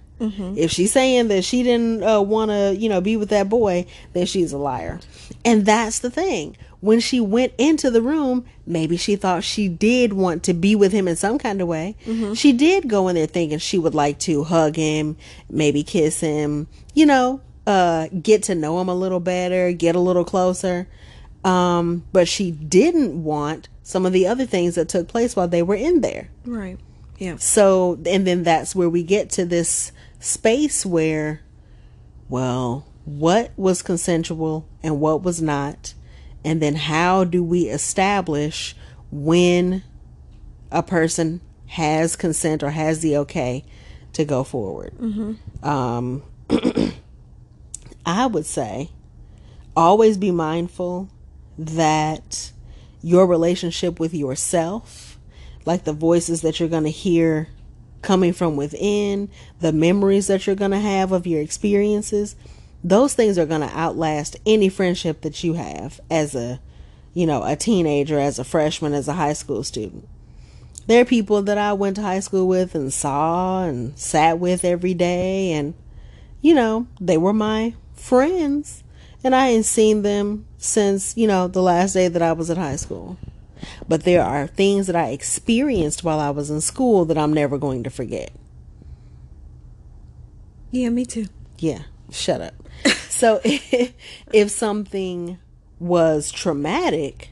If she's saying that she didn't uh, want to, you know, be with that boy, then she's a liar. And that's the thing. When she went into the room, maybe she thought she did want to be with him in some kind of way. She did go in there thinking she would like to hug him, maybe kiss him, you know, uh, get to know him a little better, get a little closer. Um, but she didn't want some of the other things that took place while they were in there. Right. Yeah. So, and then that's where we get to this space where, well, what was consensual and what was not? And then how do we establish when a person has consent or has the okay to go forward? Um, <clears throat> I would say always be mindful that your relationship with yourself, like the voices that you're going to hear coming from within, the memories that you're going to have of your experiences, those things are going to outlast any friendship that you have as a, you know, a teenager, as a freshman, as a high school student. There are people that I went to high school with and saw and sat with every day and you know, they were my friends. And I ain't seen them since, you know, the last day that I was at high school. But there are things that I experienced while I was in school that I'm never going to forget. Yeah, me too. Yeah, shut up. <laughs> so if, <laughs> if something was traumatic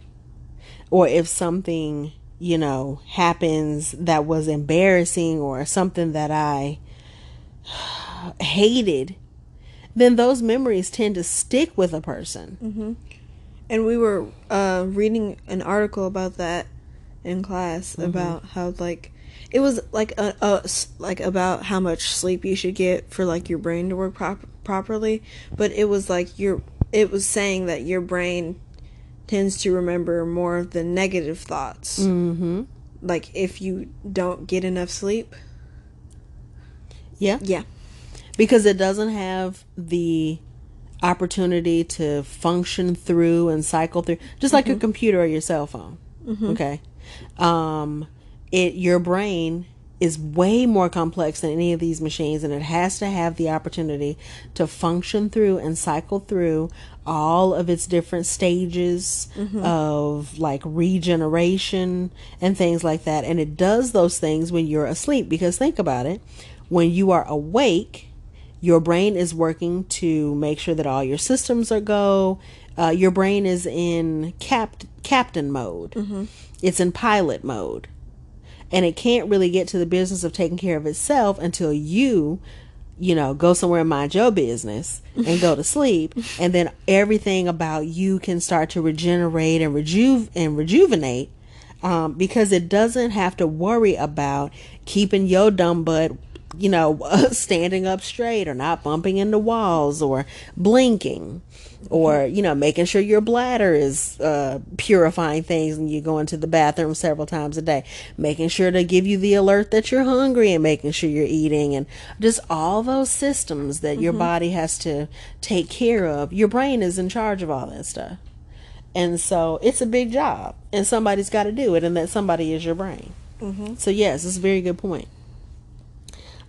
or if something, you know, happens that was embarrassing or something that I <sighs> hated, then those memories tend to stick with a person. And we were uh, reading an article about that in class about how like it was like a, a like about how much sleep you should get for like your brain to work prop- properly, but it was like your it was saying that your brain tends to remember more of the negative thoughts. Mm-hmm. Like if you don't get enough sleep. Yeah. Yeah. because it doesn't have the opportunity to function through and cycle through just like your computer or your cell phone okay um it your brain is way more complex than any of these machines and it has to have the opportunity to function through and cycle through all of its different stages of like regeneration and things like that and it does those things when you're asleep because think about it when you are awake your brain is working to make sure that all your systems are go. Uh, your brain is in cap- captain mode. It's in pilot mode. And it can't really get to the business of taking care of itself until you you know go somewhere and mind your business and go to <laughs> sleep. And then everything about you can start to regenerate and rejuve and rejuvenate um, because it doesn't have to worry about keeping your dumb butt you know, <laughs> standing up straight or not bumping into walls or blinking or, you know, making sure your bladder is uh, purifying things and you go into the bathroom several times a day, making sure to give you the alert that you're hungry and making sure you're eating and just all those systems that your body has to take care of. Your brain is in charge of all that stuff. And so it's a big job and somebody's got to do it and that somebody is your brain. So yes, it's a very good point.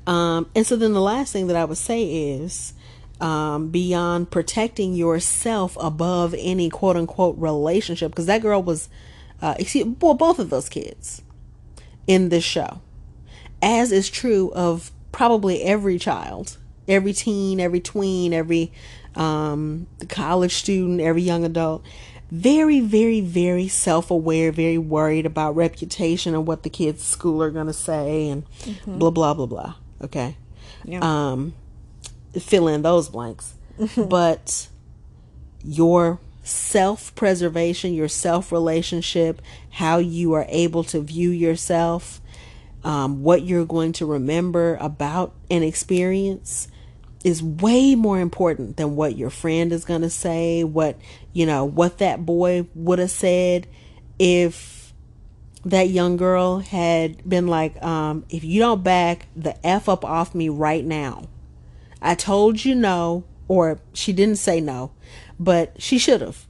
Um, and so then the last thing that I would say is um, beyond protecting yourself above any quote unquote relationship, because that girl was, uh, excuse, well, both of those kids in this show, as is true of probably every child, every teen, every tween, every um, college student, every young adult. Very, very, very self aware, very worried about reputation and what the kids' school are going to say, and blah, blah, blah, blah. Okay. Yeah. Um, fill in those blanks. <laughs> but your self preservation, your self relationship, how you are able to view yourself, um, what you're going to remember about an experience is way more important than what your friend is going to say, what, you know, what that boy would have said if that young girl had been like, um, if you don't back the F up off me right now, I told you no, or she didn't say no, but she should have.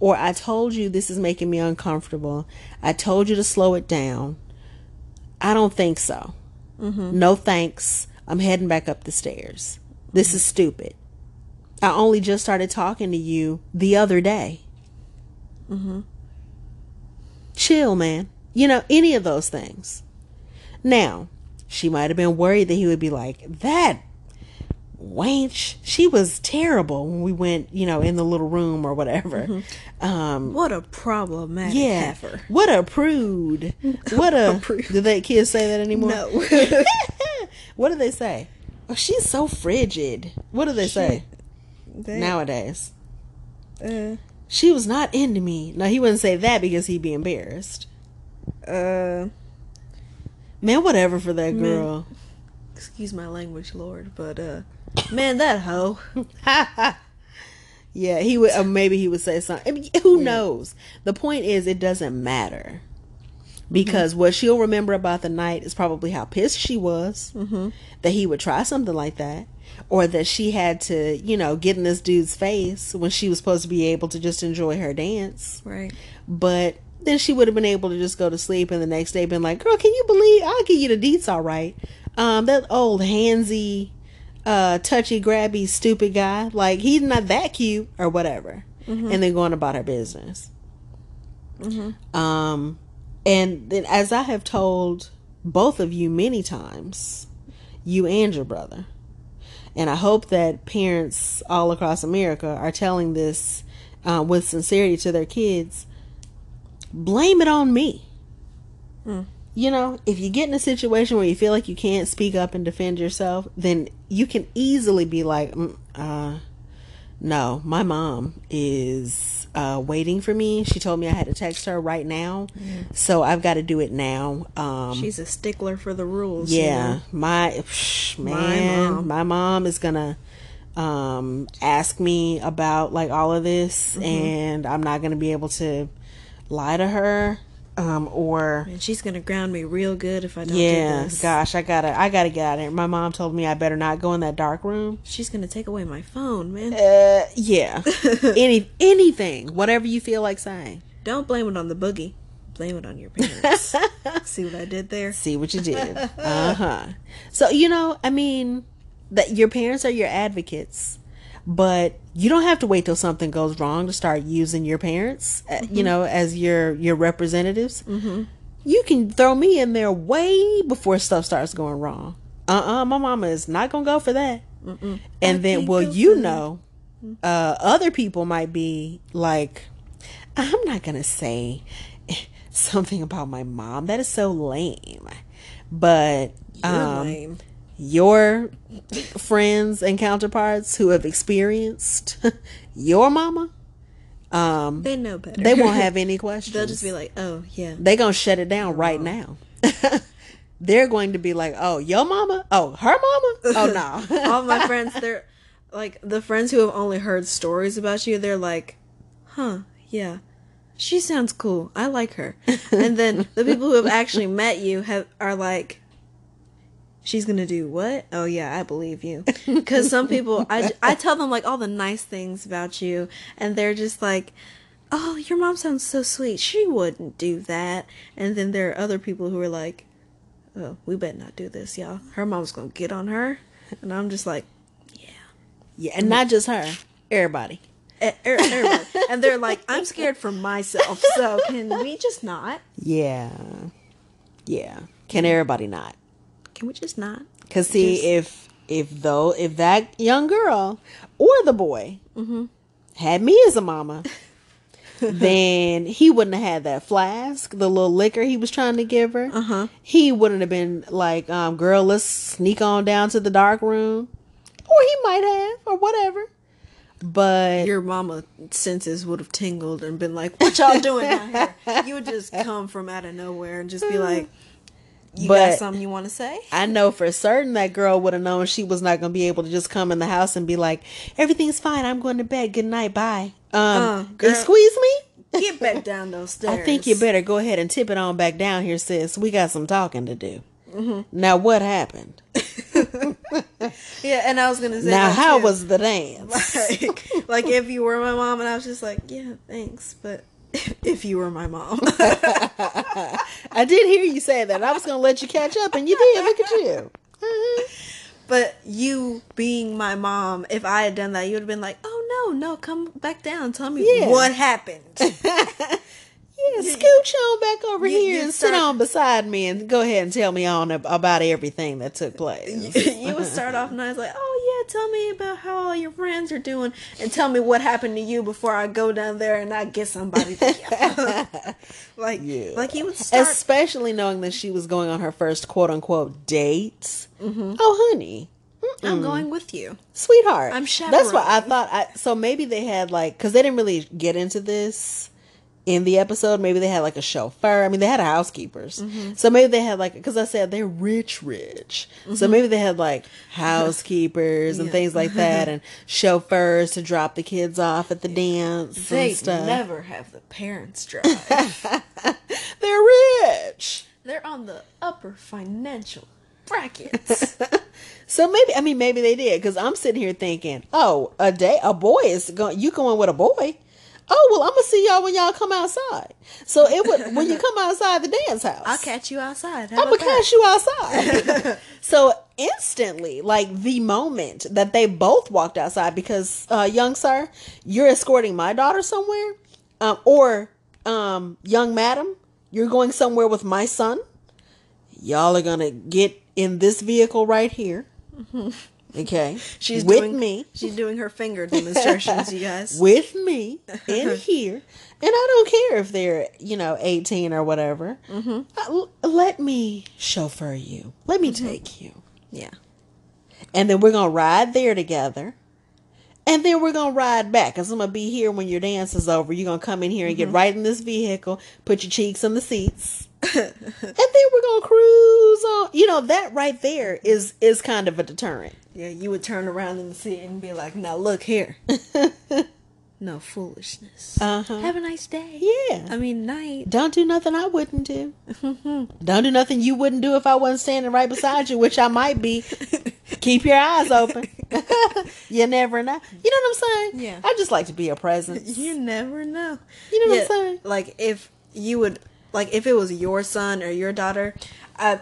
Or I told you this is making me uncomfortable. I told you to slow it down. I don't think so. No thanks. I'm heading back up the stairs. This is stupid. I only just started talking to you the other day. Mm-hmm. Chill, man. You know, any of those things. Now, she might have been worried that he would be like, that wench, she was terrible when we went, you know, in the little room or whatever. Um, What a problematic yeah. heifer. What a prude. What a, <laughs> prude. do they kids say that anymore? No. <laughs> what do they say? Oh, she's so frigid. What do they say They- nowadays? uh, She was not into me. No, he wouldn't say that because he'd be embarrassed. uh, Man, whatever for that girl. excuse my language, Lord, but uh, man, that hoe. <laughs> yeah, he would. Or maybe he would say something. I mean, who knows? The point is, it doesn't matter mm-hmm. because what she'll remember about the night is probably how pissed she was mm-hmm. that he would try something like that, or that she had to, you know, get in this dude's face when she was supposed to be able to just enjoy her dance. Right. But then she would have been able to just go to sleep and the next day been like, girl, can you believe I'll give you the deets all right. Um, that old handsy, uh, touchy grabby stupid guy, like he's not that cute or whatever. And then going about her business. Um, and then as I have told both of you many times, you and your brother, and I hope that parents all across America are telling this uh, with sincerity to their kids. Blame it on me. You know, if you get in a situation where you feel like you can't speak up and defend yourself, then you can easily be like, mm, uh, no, my mom is uh, waiting for me. She told me I had to text her right now, so I've got to do it now. Um, She's a stickler for the rules. you yeah, know? my psh, man, mom. my mom is gonna um ask me about like all of this, Mm-hmm. and I'm not gonna be able to lie to her. Um, or And she's gonna ground me real good if I don't do yeah, this. gosh, I gotta, I gotta get out of here. My mom told me I better not go in that dark room. She's gonna take away my phone, man. Uh, yeah, <laughs> any anything, whatever you feel like saying. Don't blame it on the boogie. Blame it on your parents. <laughs> See what I did there? See what you did. <laughs> Uh huh. So you know, I mean, that your parents are your advocates, but you don't have to wait till something goes wrong to start using your parents, uh, you know, as your your representatives. Mm-hmm. You can throw me in there way before stuff starts going wrong. Uh uh my mama is not gonna go for that. And then, well, you know, uh, other people might be like, I'm not gonna say <laughs> something about my mom. That is so lame. But um, lame. Your friends and counterparts who have experienced <laughs> your mama, um, They know better. they won't <laughs> have any questions. They'll just be like, "Oh yeah." They're gonna shut it down right now. <laughs> They're going to be like, "Oh, your mama? Oh, her mama? Oh no." All my friends, they're like the friends who have only heard stories about you. They're like, "Huh, yeah, she sounds cool. I like her." And then the people who have actually met you have are like, "She's gonna do what?" Oh yeah, I believe you. Because some people, I I tell them like all the nice things about you, and they're just like. Oh, your mom sounds so sweet. She wouldn't do that. And then there are other people who are like, "Oh, we better not do this, y'all. Her mom's gonna get on her." And I'm just like, yeah, yeah and not just her, everybody. Er- everybody. and they're like, I'm scared for myself, so can we just not? Yeah, yeah. Can everybody not? Can we just not? Cause see, Just- if if though if that young girl or the boy had me as a mama, <laughs> then he wouldn't have had that flask, the little liquor he was trying to give her. Uh-huh. He wouldn't have been like, um, "Girl, let's sneak on down to the dark room," or he might have, or whatever. But Your mama senses would have tingled and been like, What y'all doing down here? <laughs> You would just come from out of nowhere and just be like, You got But- something you want to say? I know for certain that girl would have known she was not going to be able to just come in the house and be like, "Everything's fine. I'm going to bed. Good night. Bye." Um, Uh, girl. excuse me. Get back down those stairs. <laughs> I think you better go ahead and tip it on back down here, sis. We got some talking to do. Mm-hmm. Now, what happened? <laughs> Yeah, and I was gonna say now, how was the dance? <laughs> like, like if you were my mom and I was just like, Yeah, thanks, but <laughs> if you were my mom. <laughs> I did hear you say that. I was going to let you catch up, and you did. Look at you. <laughs> But you being my mom, if I had done that, you would have been like, "Oh no, no, come back down. Tell me Yeah. what happened." Yeah, scooch on back over you- here you and sit start- on beside me and go ahead and tell me on about everything that took <laughs> place. you would start off nice, like, "Oh yeah, tell me about how all your friends are doing, and tell me what happened to you before I go down there and I get somebody." To <laughs> like, Yeah. like you would start. Especially knowing that she was going on her first quote unquote date. Mm-hmm. Oh, honey. I'm going with you. Sweetheart. I'm That's why I thought I so maybe they had like cuz they didn't really get into this in the episode. Maybe they had like a chauffeur. I mean, they had housekeepers. Mm-hmm. So maybe they had like cuz I said they're rich rich. So mm-hmm. maybe they had like housekeepers and <laughs> Yeah. things like that and <laughs> chauffeurs to drop the kids off at the dance They and stuff. never have the parents <laughs> drive. They're rich. They're on the upper financial brackets. So maybe I mean maybe they did because I'm sitting here thinking, oh, a day a boy is going. You going with a boy? Oh well, I'm gonna see y'all when y'all come outside. So it would when you <laughs> come outside the dance house. I'll catch you outside. How I'm gonna catch you outside. <laughs> so instantly, like the moment that they both walked outside, because uh, young sir, you're escorting my daughter somewhere, um, or um, young madam, you're going somewhere with my son. Y'all are gonna get in this vehicle right here. <laughs> Okay, She's with doing, me She's doing her finger demonstrations, you guys. <laughs> with me in <laughs> here, and I don't care if they're you know eighteen or whatever. Mm-hmm. Let me chauffeur you. Let me take you, yeah. and then we're gonna ride there together, and then we're gonna ride back. Cause I'm gonna be here when your dance is over. You're gonna come in here and Mm-hmm. get right in this vehicle, put your cheeks on the seats. <laughs> and then we're gonna cruise on. You know that right there is is kind of a deterrent. Yeah, you would turn around in the seat and be like, now look here. <laughs> no foolishness. Uh-huh. Have a nice day. Yeah. I mean, night. Don't do nothing I wouldn't do. Don't do nothing you wouldn't do if I wasn't standing right beside you, which I might be. Keep your eyes open. <laughs> you never know. You know what I'm saying? Yeah. I just like to be a presence. <laughs> You never know. You know what I'm saying? Like, if you would, like, if it was your son or your daughter, I.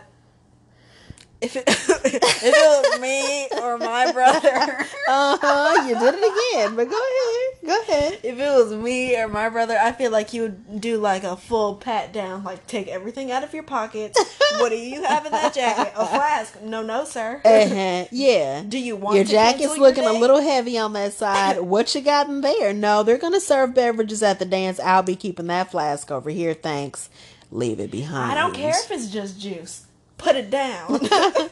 If it, <laughs> if it was me or my brother, Uh huh. You did it again, but go ahead. Go ahead. if it was me or my brother, I feel like you would do like a full pat down, like take everything out of your pockets. what do you have in that jacket? A flask? No, no, sir. Uh-huh. Yeah. Do you want your to jacket's cancel your looking a little heavy on that side. <laughs> what you got in there? No, they're gonna serve beverages at the dance. I'll be keeping that flask over here, thanks. leave it behind. I don't care if it's just juice. Put it down. <laughs>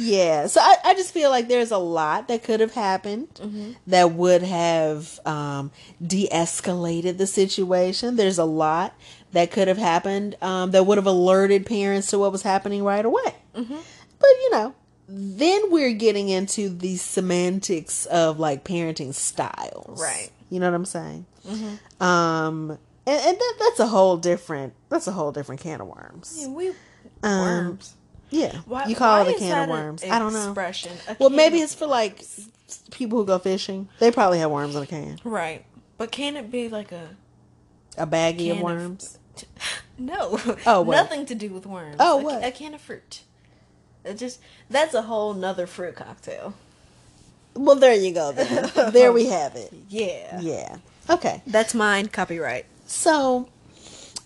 Yeah, so I, I just feel like there's a lot that could have happened Mm-hmm. that would have um, de escalated the situation. There's a lot that could have happened um, that would have alerted parents to what was happening right away. Mm-hmm. But, you know, then we're getting into the semantics of like parenting styles. Right. You know what I'm saying? Um, and, and that, that's a whole different, that's a whole different can of worms. we Um, worms. Yeah. Why, you call it a can of worms. I don't know. Well, maybe of- it's for like people who go fishing. They probably have worms in a can. right. But can it be like a A baggie of worms. <laughs> No. Oh, what? nothing to do with worms. Oh, a, what? A can of fruit. It just that's a whole nother fruit cocktail. well, there you go. Then. <laughs> there we have it. Yeah. Yeah. Okay. That's mine. Copyright. So,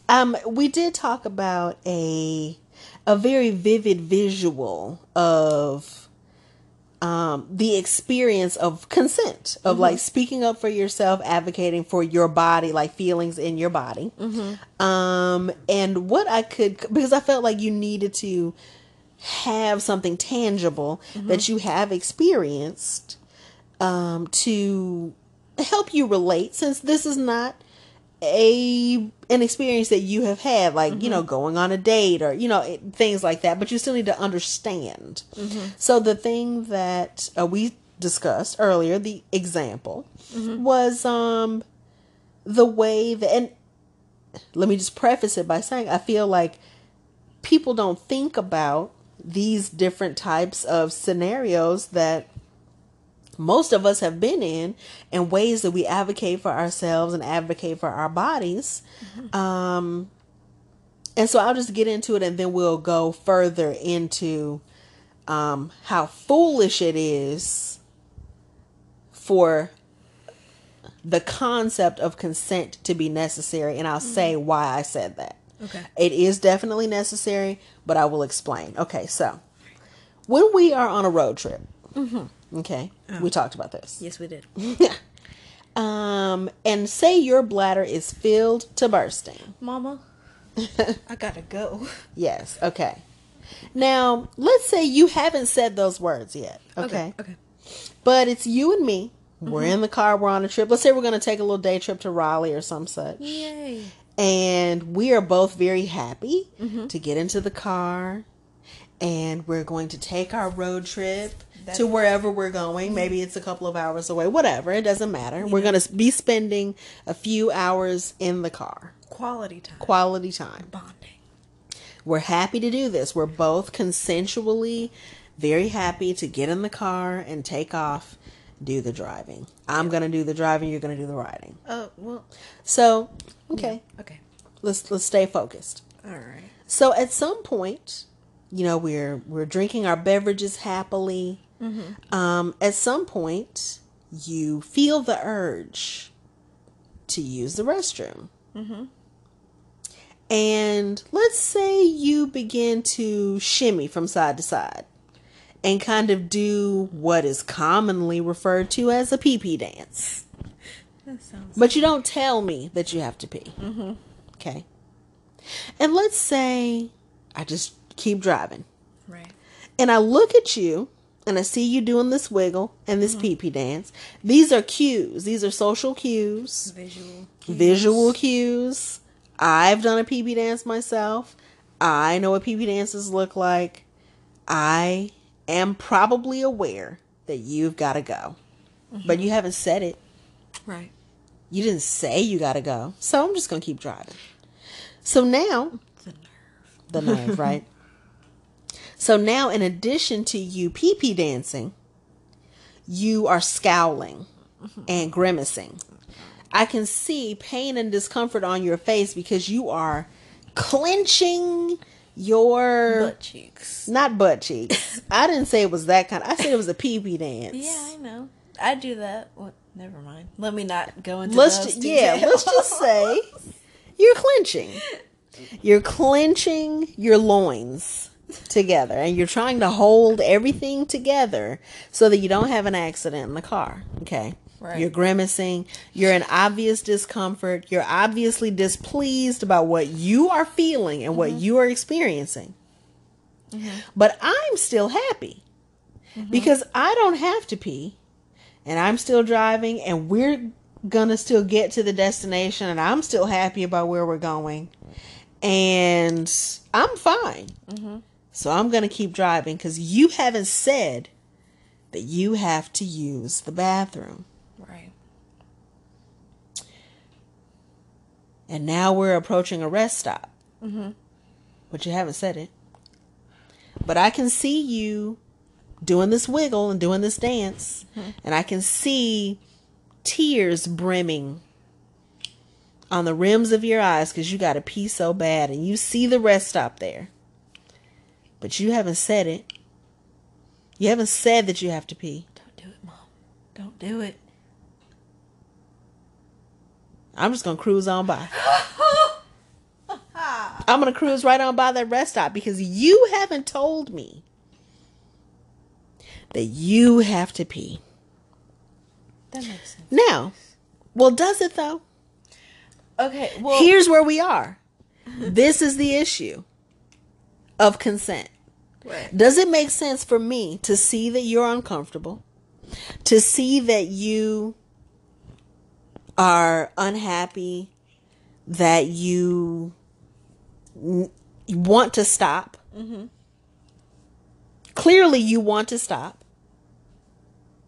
um, we did talk about a a very vivid visual of um the experience of consent of like speaking up for yourself advocating for your body like feelings in your body. Um and what i could because i felt like you needed to have something tangible that you have experienced um to help you relate since this is not a an experience that you have had like you know going on a date or you know it, things like that but you still need to understand. So the thing that uh, we discussed earlier the example was um the way that and let me just preface it by saying i feel like people don't think about these different types of scenarios that most of us have been in and ways that we advocate for ourselves and advocate for our bodies. Um and so i'll just get into it and then we'll go further into um how foolish it is for the concept of consent to be necessary and i'll say why i said that. Okay. it is definitely necessary, but I will explain. Okay, so when we are on a road trip, okay, we um, talked about this. Yes, we did. <laughs> Yeah. Um, and say your bladder is filled to bursting. Mama, <laughs> I gotta go. Yes, okay. Now, let's say you haven't said those words yet, okay? Okay. But it's you and me. We're mm-hmm. in the car, we're on a trip. Let's say we're going to take a little day trip to Raleigh or some such. Yay. and we are both very happy mm-hmm. to get into the car and we're going to take our road trip to wherever we're going. Mm-hmm. Maybe it's a couple of hours away. Whatever. It doesn't matter. We're going to be spending a few hours in the car. Quality time. quality time. Bonding. we're happy to do this. We're both consensually very happy to get in the car and take off do the driving. I'm going to do the driving you're going to do the riding. Oh well. so okay. Okay. let's let's stay focused. All right. So at some point, you know, we're we're drinking our beverages happily. Mm-hmm. Um, at some point, you feel the urge to use the restroom. And let's say you begin to shimmy from side to side and kind of do what is commonly referred to as a pee pee dance. <laughs> But you don't tell me that you have to pee. Okay. And let's say I just keep driving Right. and I look at you and I see you doing this wiggle and this mm-hmm. pee pee dance. These are cues, these are social cues, Visual. cues. visual cues. I've done a pee pee dance myself. I know what pee pee dances look like. I am probably aware that you've got to go, mm-hmm. but you haven't said it. Right. You didn't say you gotta go. So I'm just gonna keep driving. So now The nerve. the nerve, right? <laughs> So now in addition to you pee pee dancing, you are scowling and grimacing. I can see pain and discomfort on your face because you are clenching your Butt cheeks. not butt cheeks. <laughs> I didn't say it was that kind. I said it was a pee pee dance. Yeah, I know. I do that. What? Never mind. Let me not go into let's those ju- yeah let's just <laughs> say you're clenching you're clenching your loins together and you're trying to hold everything together so that you don't have an accident in the car okay Right. You're grimacing. You're in obvious discomfort. You're obviously displeased about what you are feeling and what mm-hmm. you are experiencing. Mm-hmm. But I'm still happy mm-hmm. because I don't have to pee and I'm still driving and we're gonna still get to the destination and I'm still happy about where we're going and I'm fine. So I'm gonna keep driving because you haven't said that you have to use the bathroom. Right. And now we're approaching a rest stop. Mm-hmm. But you haven't said it. But I can see you doing this wiggle and doing this dance. Mm-hmm. And I can see tears brimming on the rims of your eyes because you got to pee so bad. And you see the rest stop there. But you haven't said it. You haven't said that you have to pee. Don't do it, mom. Don't do it. I'm just gonna cruise on by. <laughs> Ah. I'm gonna cruise right on by that rest stop because you haven't told me that you have to pee. That makes sense. Now, well, does it though? Okay. Well. Here's where we are. This is the issue of consent. Right. Does it make sense for me to see that you're uncomfortable? To see that you are unhappy, that you n- want to stop? Mm-hmm. Clearly, you want to stop,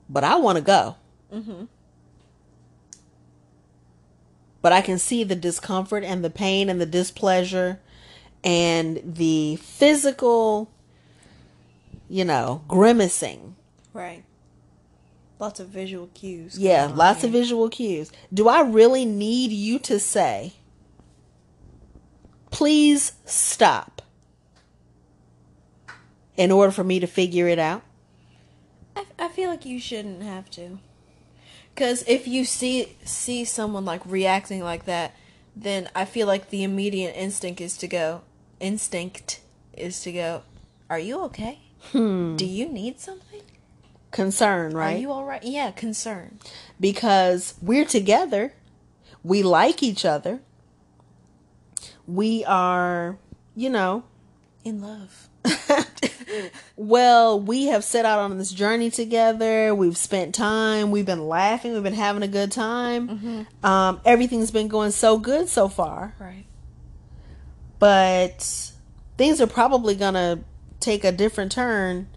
but I want to go. Mm-hmm. But I can see the discomfort and the pain and the displeasure and the physical you know, grimacing. Right. Lots of visual cues. Yeah, lots of visual cues. Do I really need you to say, please stop, in order for me to figure it out? I, I feel like you shouldn't have to. Because if you see see someone like reacting like that, then I feel like the immediate instinct is to go. Instinct is to go. Are you okay? Hmm. Do you need something? Concern, right? Are you all right? Yeah, concern. because we're together. We like each other. We are, you know, In love. <laughs> well, we have set out on this journey together. We've spent time. We've been laughing. We've been having a good time. Um, everything's been going so good so far. Right. But things are probably going to take a different turn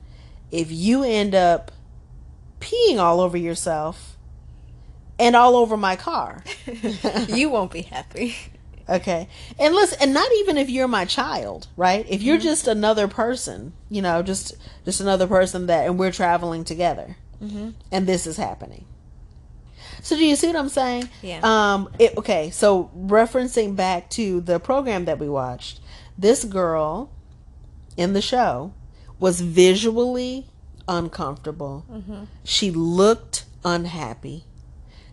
if you end up peeing all over yourself and all over my car. <laughs> you won't be happy. Okay. And listen, and not even if you're my child, right? If you're mm-hmm. just another person, you know, just just another person that and we're traveling together. Mm-hmm. And this is happening. So do you see what I'm saying? Yeah. Um it, okay, so referencing back to the program that we watched, this girl in the show was visually uncomfortable. She looked unhappy.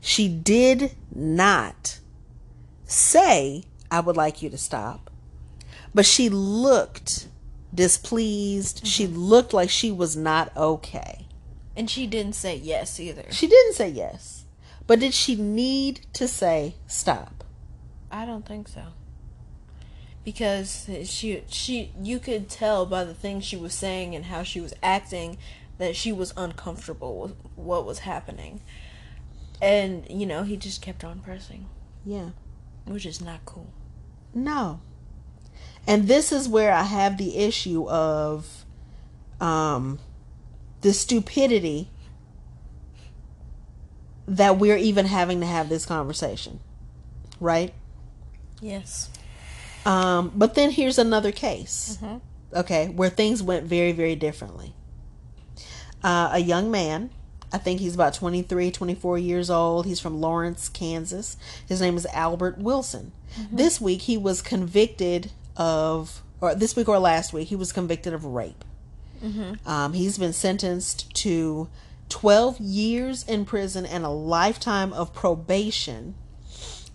She did not say, I would like you to stop. But she looked displeased. She looked like she was not okay. And she didn't say yes either. She didn't say yes. But did she need to say stop? I don't think so. Because she she you could tell by the things she was saying and how she was acting that she was uncomfortable with what was happening. And you know, he just kept on pressing, Yeah. which is not cool. No. And this is where I have the issue of um the stupidity that we're even having to have this conversation. Right? Yes. Um, but then here's another case, okay, where things went very, very differently. Uh, a young man, I think he's about 23, 24 years old. He's from Lawrence, Kansas. His name is Albert Wilson. This week he was convicted of, or this week or last week, he was convicted of rape. Um, he's been sentenced to 12 years in prison and a lifetime of probation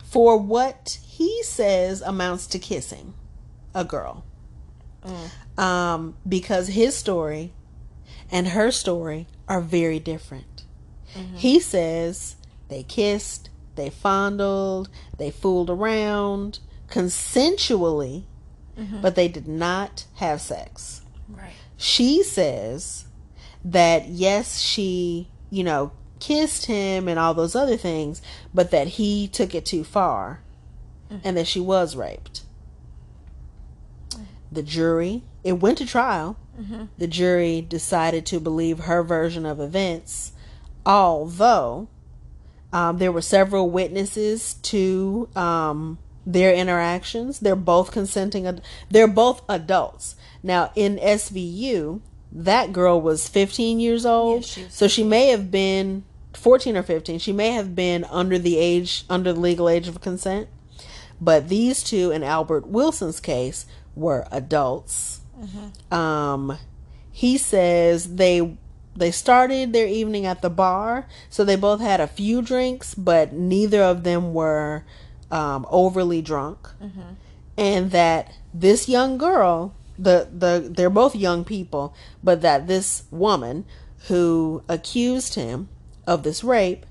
for what he says amounts to kissing a girl. Mm. Um, because his story and her story are very different. Mm-hmm. He says They kissed, they fondled, they fooled around consensually, mm-hmm. but they did not have sex. Right. She says that yes, she, you know, kissed him and all those other things, but that he took it too far and that she was raped. The jury, it went to trial. The jury decided to believe her version of events, although um, there were several witnesses to um, their interactions. They're both consenting. ad- They're both adults. Now, in SVU, that girl was 15 years old, Yeah, she so she may have been 14 or 15. She may have been under the age, under the legal age of consent. But these two, in Albert Wilson's case, were adults. Um, he says they they started their evening at the bar, so they both had a few drinks, but neither of them were um, overly drunk, and that this young girl, the the they're both young people, but that this woman who accused him of this rape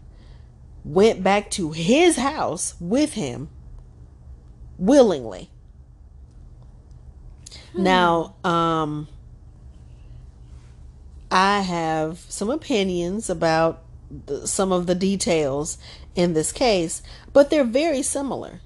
went back to his house with him willingly. Now, um, I have some opinions about the, some of the details in this case, but they're very similar.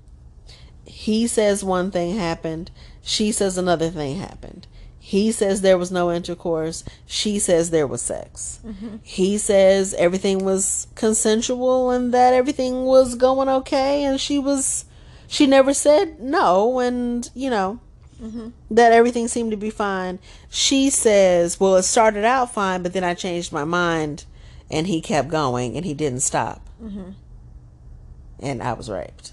He says one thing happened, she says another thing happened. He says there was no intercourse, she says there was sex. Mm-hmm. He says everything was consensual and that everything was going okay and she was she never said no and you know mm-hmm. that everything seemed to be fine. She says, Well, it started out fine, but then I changed my mind and he kept going and he didn't stop. Mm-hmm. And I was raped.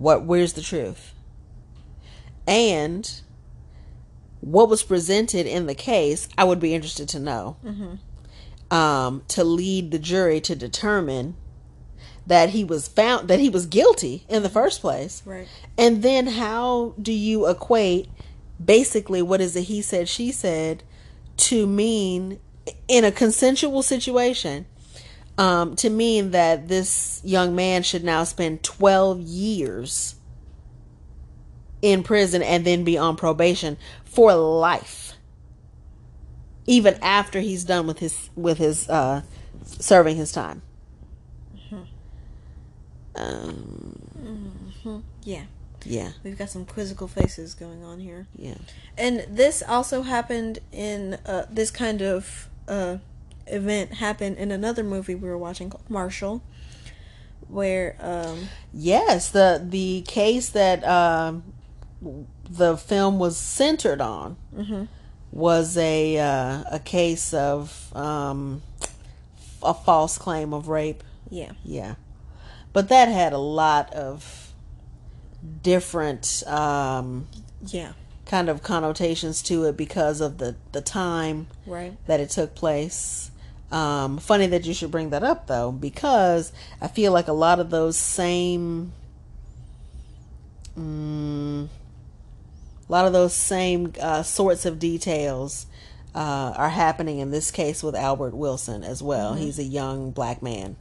What, where's the truth? And what was presented in the case, I would be interested to know. Um, to lead the jury to determine that he was found, that he was guilty in the first place. Right. And then how do you equate basically what is it he said, she said to mean in a consensual situation um, to mean that this young man should now spend 12 years in prison and then be on probation for life even after he's done with his with his uh serving his time. Um Yeah. yeah. We've got some quizzical faces going on here. yeah. And this also happened in uh, this kind of uh, event happened in another movie we were watching called Marshall, where um, Yes, the the case that um, the film was centered on was a uh, a case of um, a false claim of rape. yeah, Yeah, but that had a lot of different um, yeah, kind of connotations to it because of the the time right, that it took place. Um, funny that you should bring that up though, because I feel like a lot of those same, mm, a lot of those same uh, sorts of details uh, are happening in this case with Albert Wilson as well. He's a young black man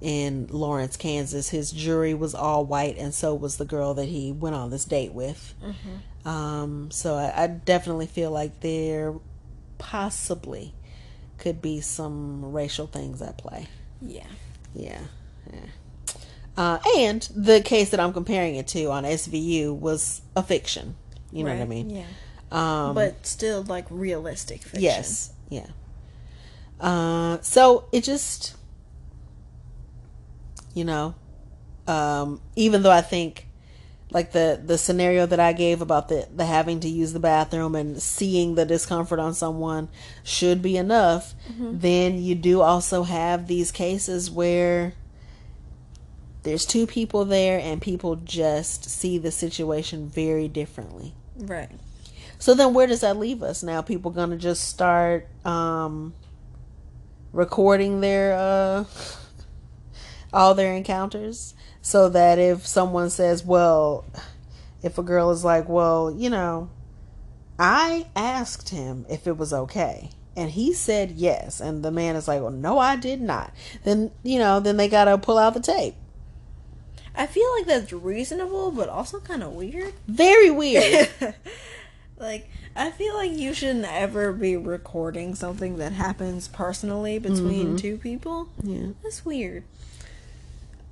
in Lawrence, Kansas. His jury was all white, and so was the girl that he went on this date with. Um, so I, I definitely feel like there possibly could be some racial things at play. yeah, Yeah. yeah. Uh, and the case that I'm comparing it to on SVU was a fiction. You know what I mean? Yeah, Um, but still like realistic fiction. Yes. Yeah. Uh, so it just, you know, um, even though I think like the the scenario that I gave about the the having to use the bathroom and seeing the discomfort on someone should be enough, then you do also have these cases where there's two people there and people just see the situation very differently. right. So then where does that leave us? Now people gonna just start um recording their uh <laughs> all their encounters so that if someone says, well, if a girl is like, well, you know, I asked him if it was okay and he said yes and the man is like well no i did not then you know then they gotta pull out the tape I feel like that's reasonable, but also kind of weird. very weird <laughs> like, I feel like you shouldn't ever be recording something that happens personally between mm-hmm. two people. yeah That's weird.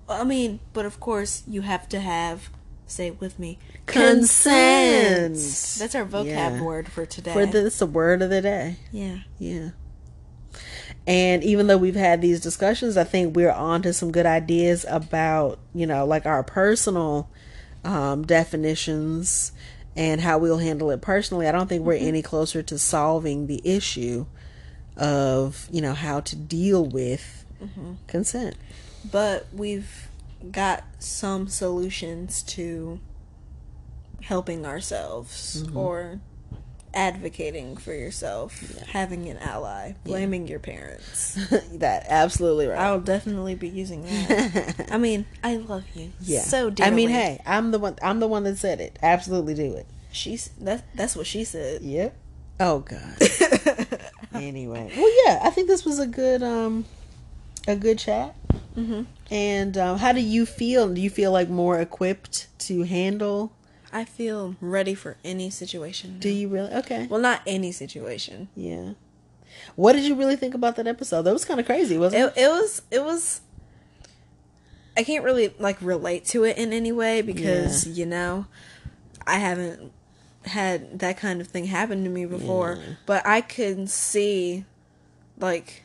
I mean, but of course, you have to have, say it with me, Consent. That's our vocab Yeah. word for today. for this the word of the day yeah. yeah and even though we've had these discussions i think we're on to some good ideas about you know like our personal um, definitions and how we'll handle it personally i don't think we're any closer to solving the issue of you know how to deal with consent But we've got some solutions to helping ourselves or advocating for yourself, having an ally, blaming your parents. <laughs> that absolutely right I'll definitely be using that. <laughs> I mean, I love you. yeah So i dearly. mean hey i'm the one i'm the one that said it absolutely do it she's that that's what she said. Yep. Oh God. <laughs> anyway, well, yeah, I think this was a good, um, a good chat. Mhm. And um, how do you feel? Do you feel like more equipped to handle? I feel ready for any situation. Do you really? Okay. Well, not any situation. Yeah. What did you really think about that episode? That was kind of crazy, wasn't it? It, it was it was I can't really like relate to it in any way because you know I haven't had that kind of thing happen to me before, Yeah. but I can see like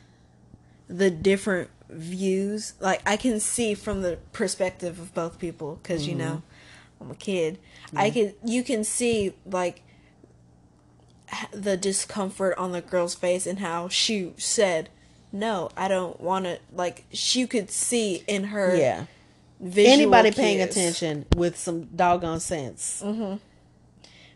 the different views. Like I can see from the perspective of both people because you know mm-hmm. I'm a kid. I can you can see like the discomfort on the girl's face and how she said no i don't want to like she could see in her Yeah. Anybody paying attention with some doggone sense. Mm-hmm.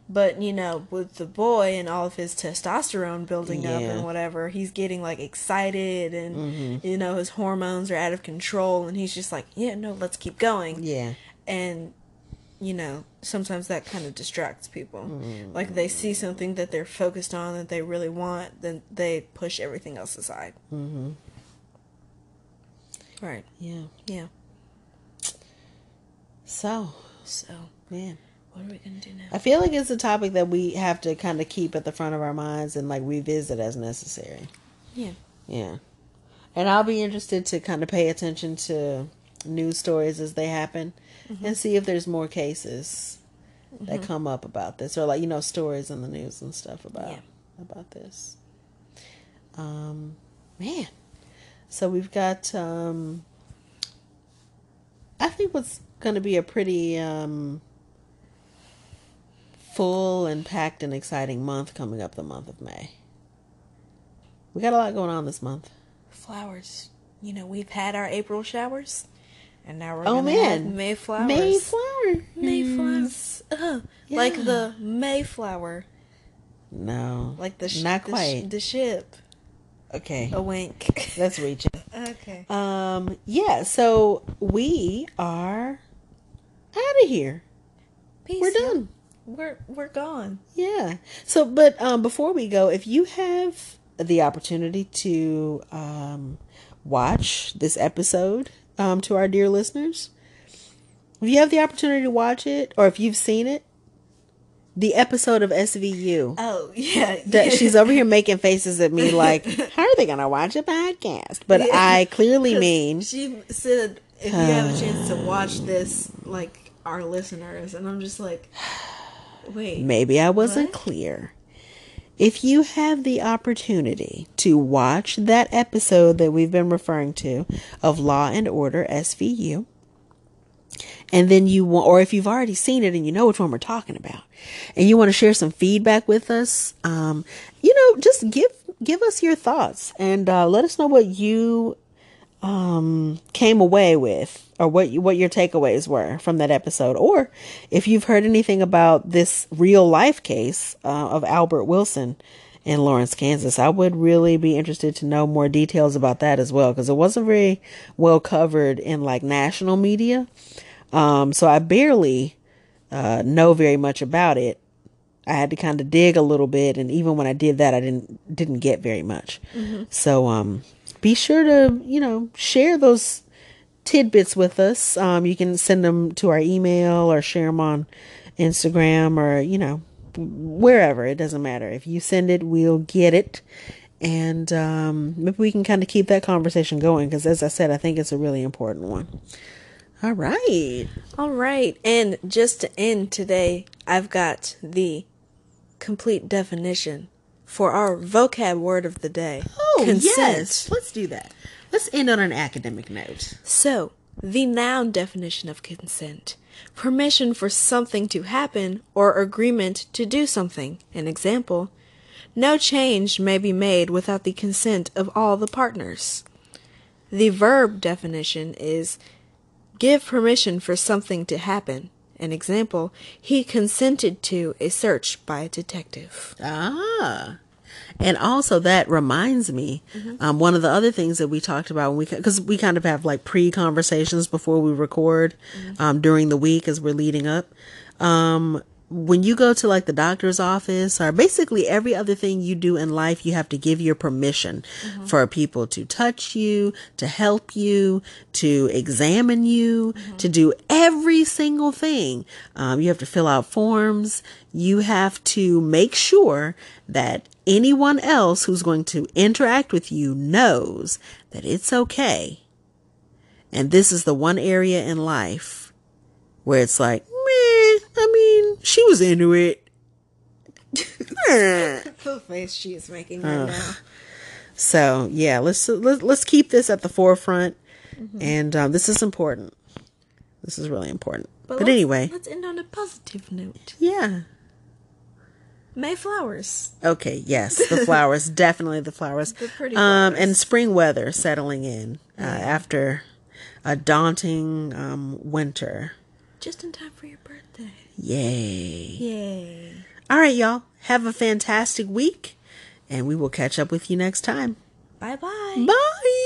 But you know with the boy and all of his testosterone building up and whatever he's getting like excited and Mm-hmm. you know his hormones are out of control and he's just like yeah no let's keep going Yeah. and you know sometimes that kind of distracts people Mm-hmm. like they see something that they're focused on that they really want then they push everything else aside Mm-hmm. right Yeah. yeah So, so man. What are we gonna do now I feel like it's a topic that we have to kind of keep at the front of our minds and like revisit as necessary. yeah Yeah. And I'll be interested to kind of pay attention to news stories as they happen and see if there's more cases that come up about this or like you know stories in the news and stuff about Yeah. about this. Um man. So we've got um I think what's going to be a pretty um full and packed and exciting month coming up the month of May. We got a lot going on this month. flowers you know we've had our april showers and now we're Oh, man. have mayflowers Mayflower. mayflowers Ugh. like Yeah. the mayflower No. like the sh- Not the sh- quite. the ship Okay. a wink That's reaching. <laughs> okay Um yeah, so we are out of here. Peace, We're done. We're we're gone Yeah. So but um before we go, if you have the opportunity to um watch this episode um to our dear listeners, if you have the opportunity to watch it or if you've seen it, the episode of SVU. oh yeah that <laughs> she's over here making faces at me like, how are they gonna watch a podcast? But Yeah. I clearly <laughs> mean she said if you have a chance to <sighs> watch this like our listeners and i'm just like wait maybe I wasn't What? clear. If you have the opportunity to watch that episode that we've been referring to of Law and Order SVU, and then you want, or if you've already seen it and you know which one we're talking about, and you want to share some feedback with us, um, you know, just give give us your thoughts and uh, let us know what you um came away with or what you, what your takeaways were from that episode or if you've heard anything about this real life case uh, of Albert Wilson in Lawrence, Kansas. I would really be interested to know more details about that as well because it wasn't very well covered in like national media. Um so I barely uh know very much about it I had to kind of dig a little bit, and even when I did that, I didn't didn't get very much. So um, be sure to you know share those tidbits with us. Um, you can send them to our email or share them on Instagram or you know wherever. It doesn't matter. If you send it, we'll get it. And um, maybe we can kind of keep that conversation going because, as I said, I think it's a really important one. All right. All right. And just to end today, I've got the complete definition for our vocab word of the day. Oh, yes. Let's do that. Let's end on an academic note. So, the noun definition of consent permission for something to happen or agreement to do something. An example no change may be made without the consent of all the partners. The verb definition is give permission for something to happen. An example, he consented to a search by a detective. Ah. And also that reminds me, um, one of the other things that we talked about when we, cause we kind of have like pre conversations before we record, um, during the week as we're leading up. Um, when you go to like the doctor's office or basically every other thing you do in life, you have to give your permission for people to touch you, to help you, to examine you, to do every single thing. Um, you have to fill out forms. You have to make sure that anyone else who's going to interact with you knows that it's okay. And this is the one area in life where it's like, I mean, she was into it. <laughs> The face she is making right now. So yeah, let's let's let's keep this at the forefront, and um, this is important. This is really important. But, let's- anyway, let's end on a positive note. yeah. May flowers. Okay, yes, the <laughs> flowers, definitely the flowers. The pretty um, flowers. and spring weather settling in uh, after a daunting um, winter. Just in time for your birthday. Yay! Yay. All right, y'all. Have a fantastic week, and we will catch up with you next time. Bye bye. Bye.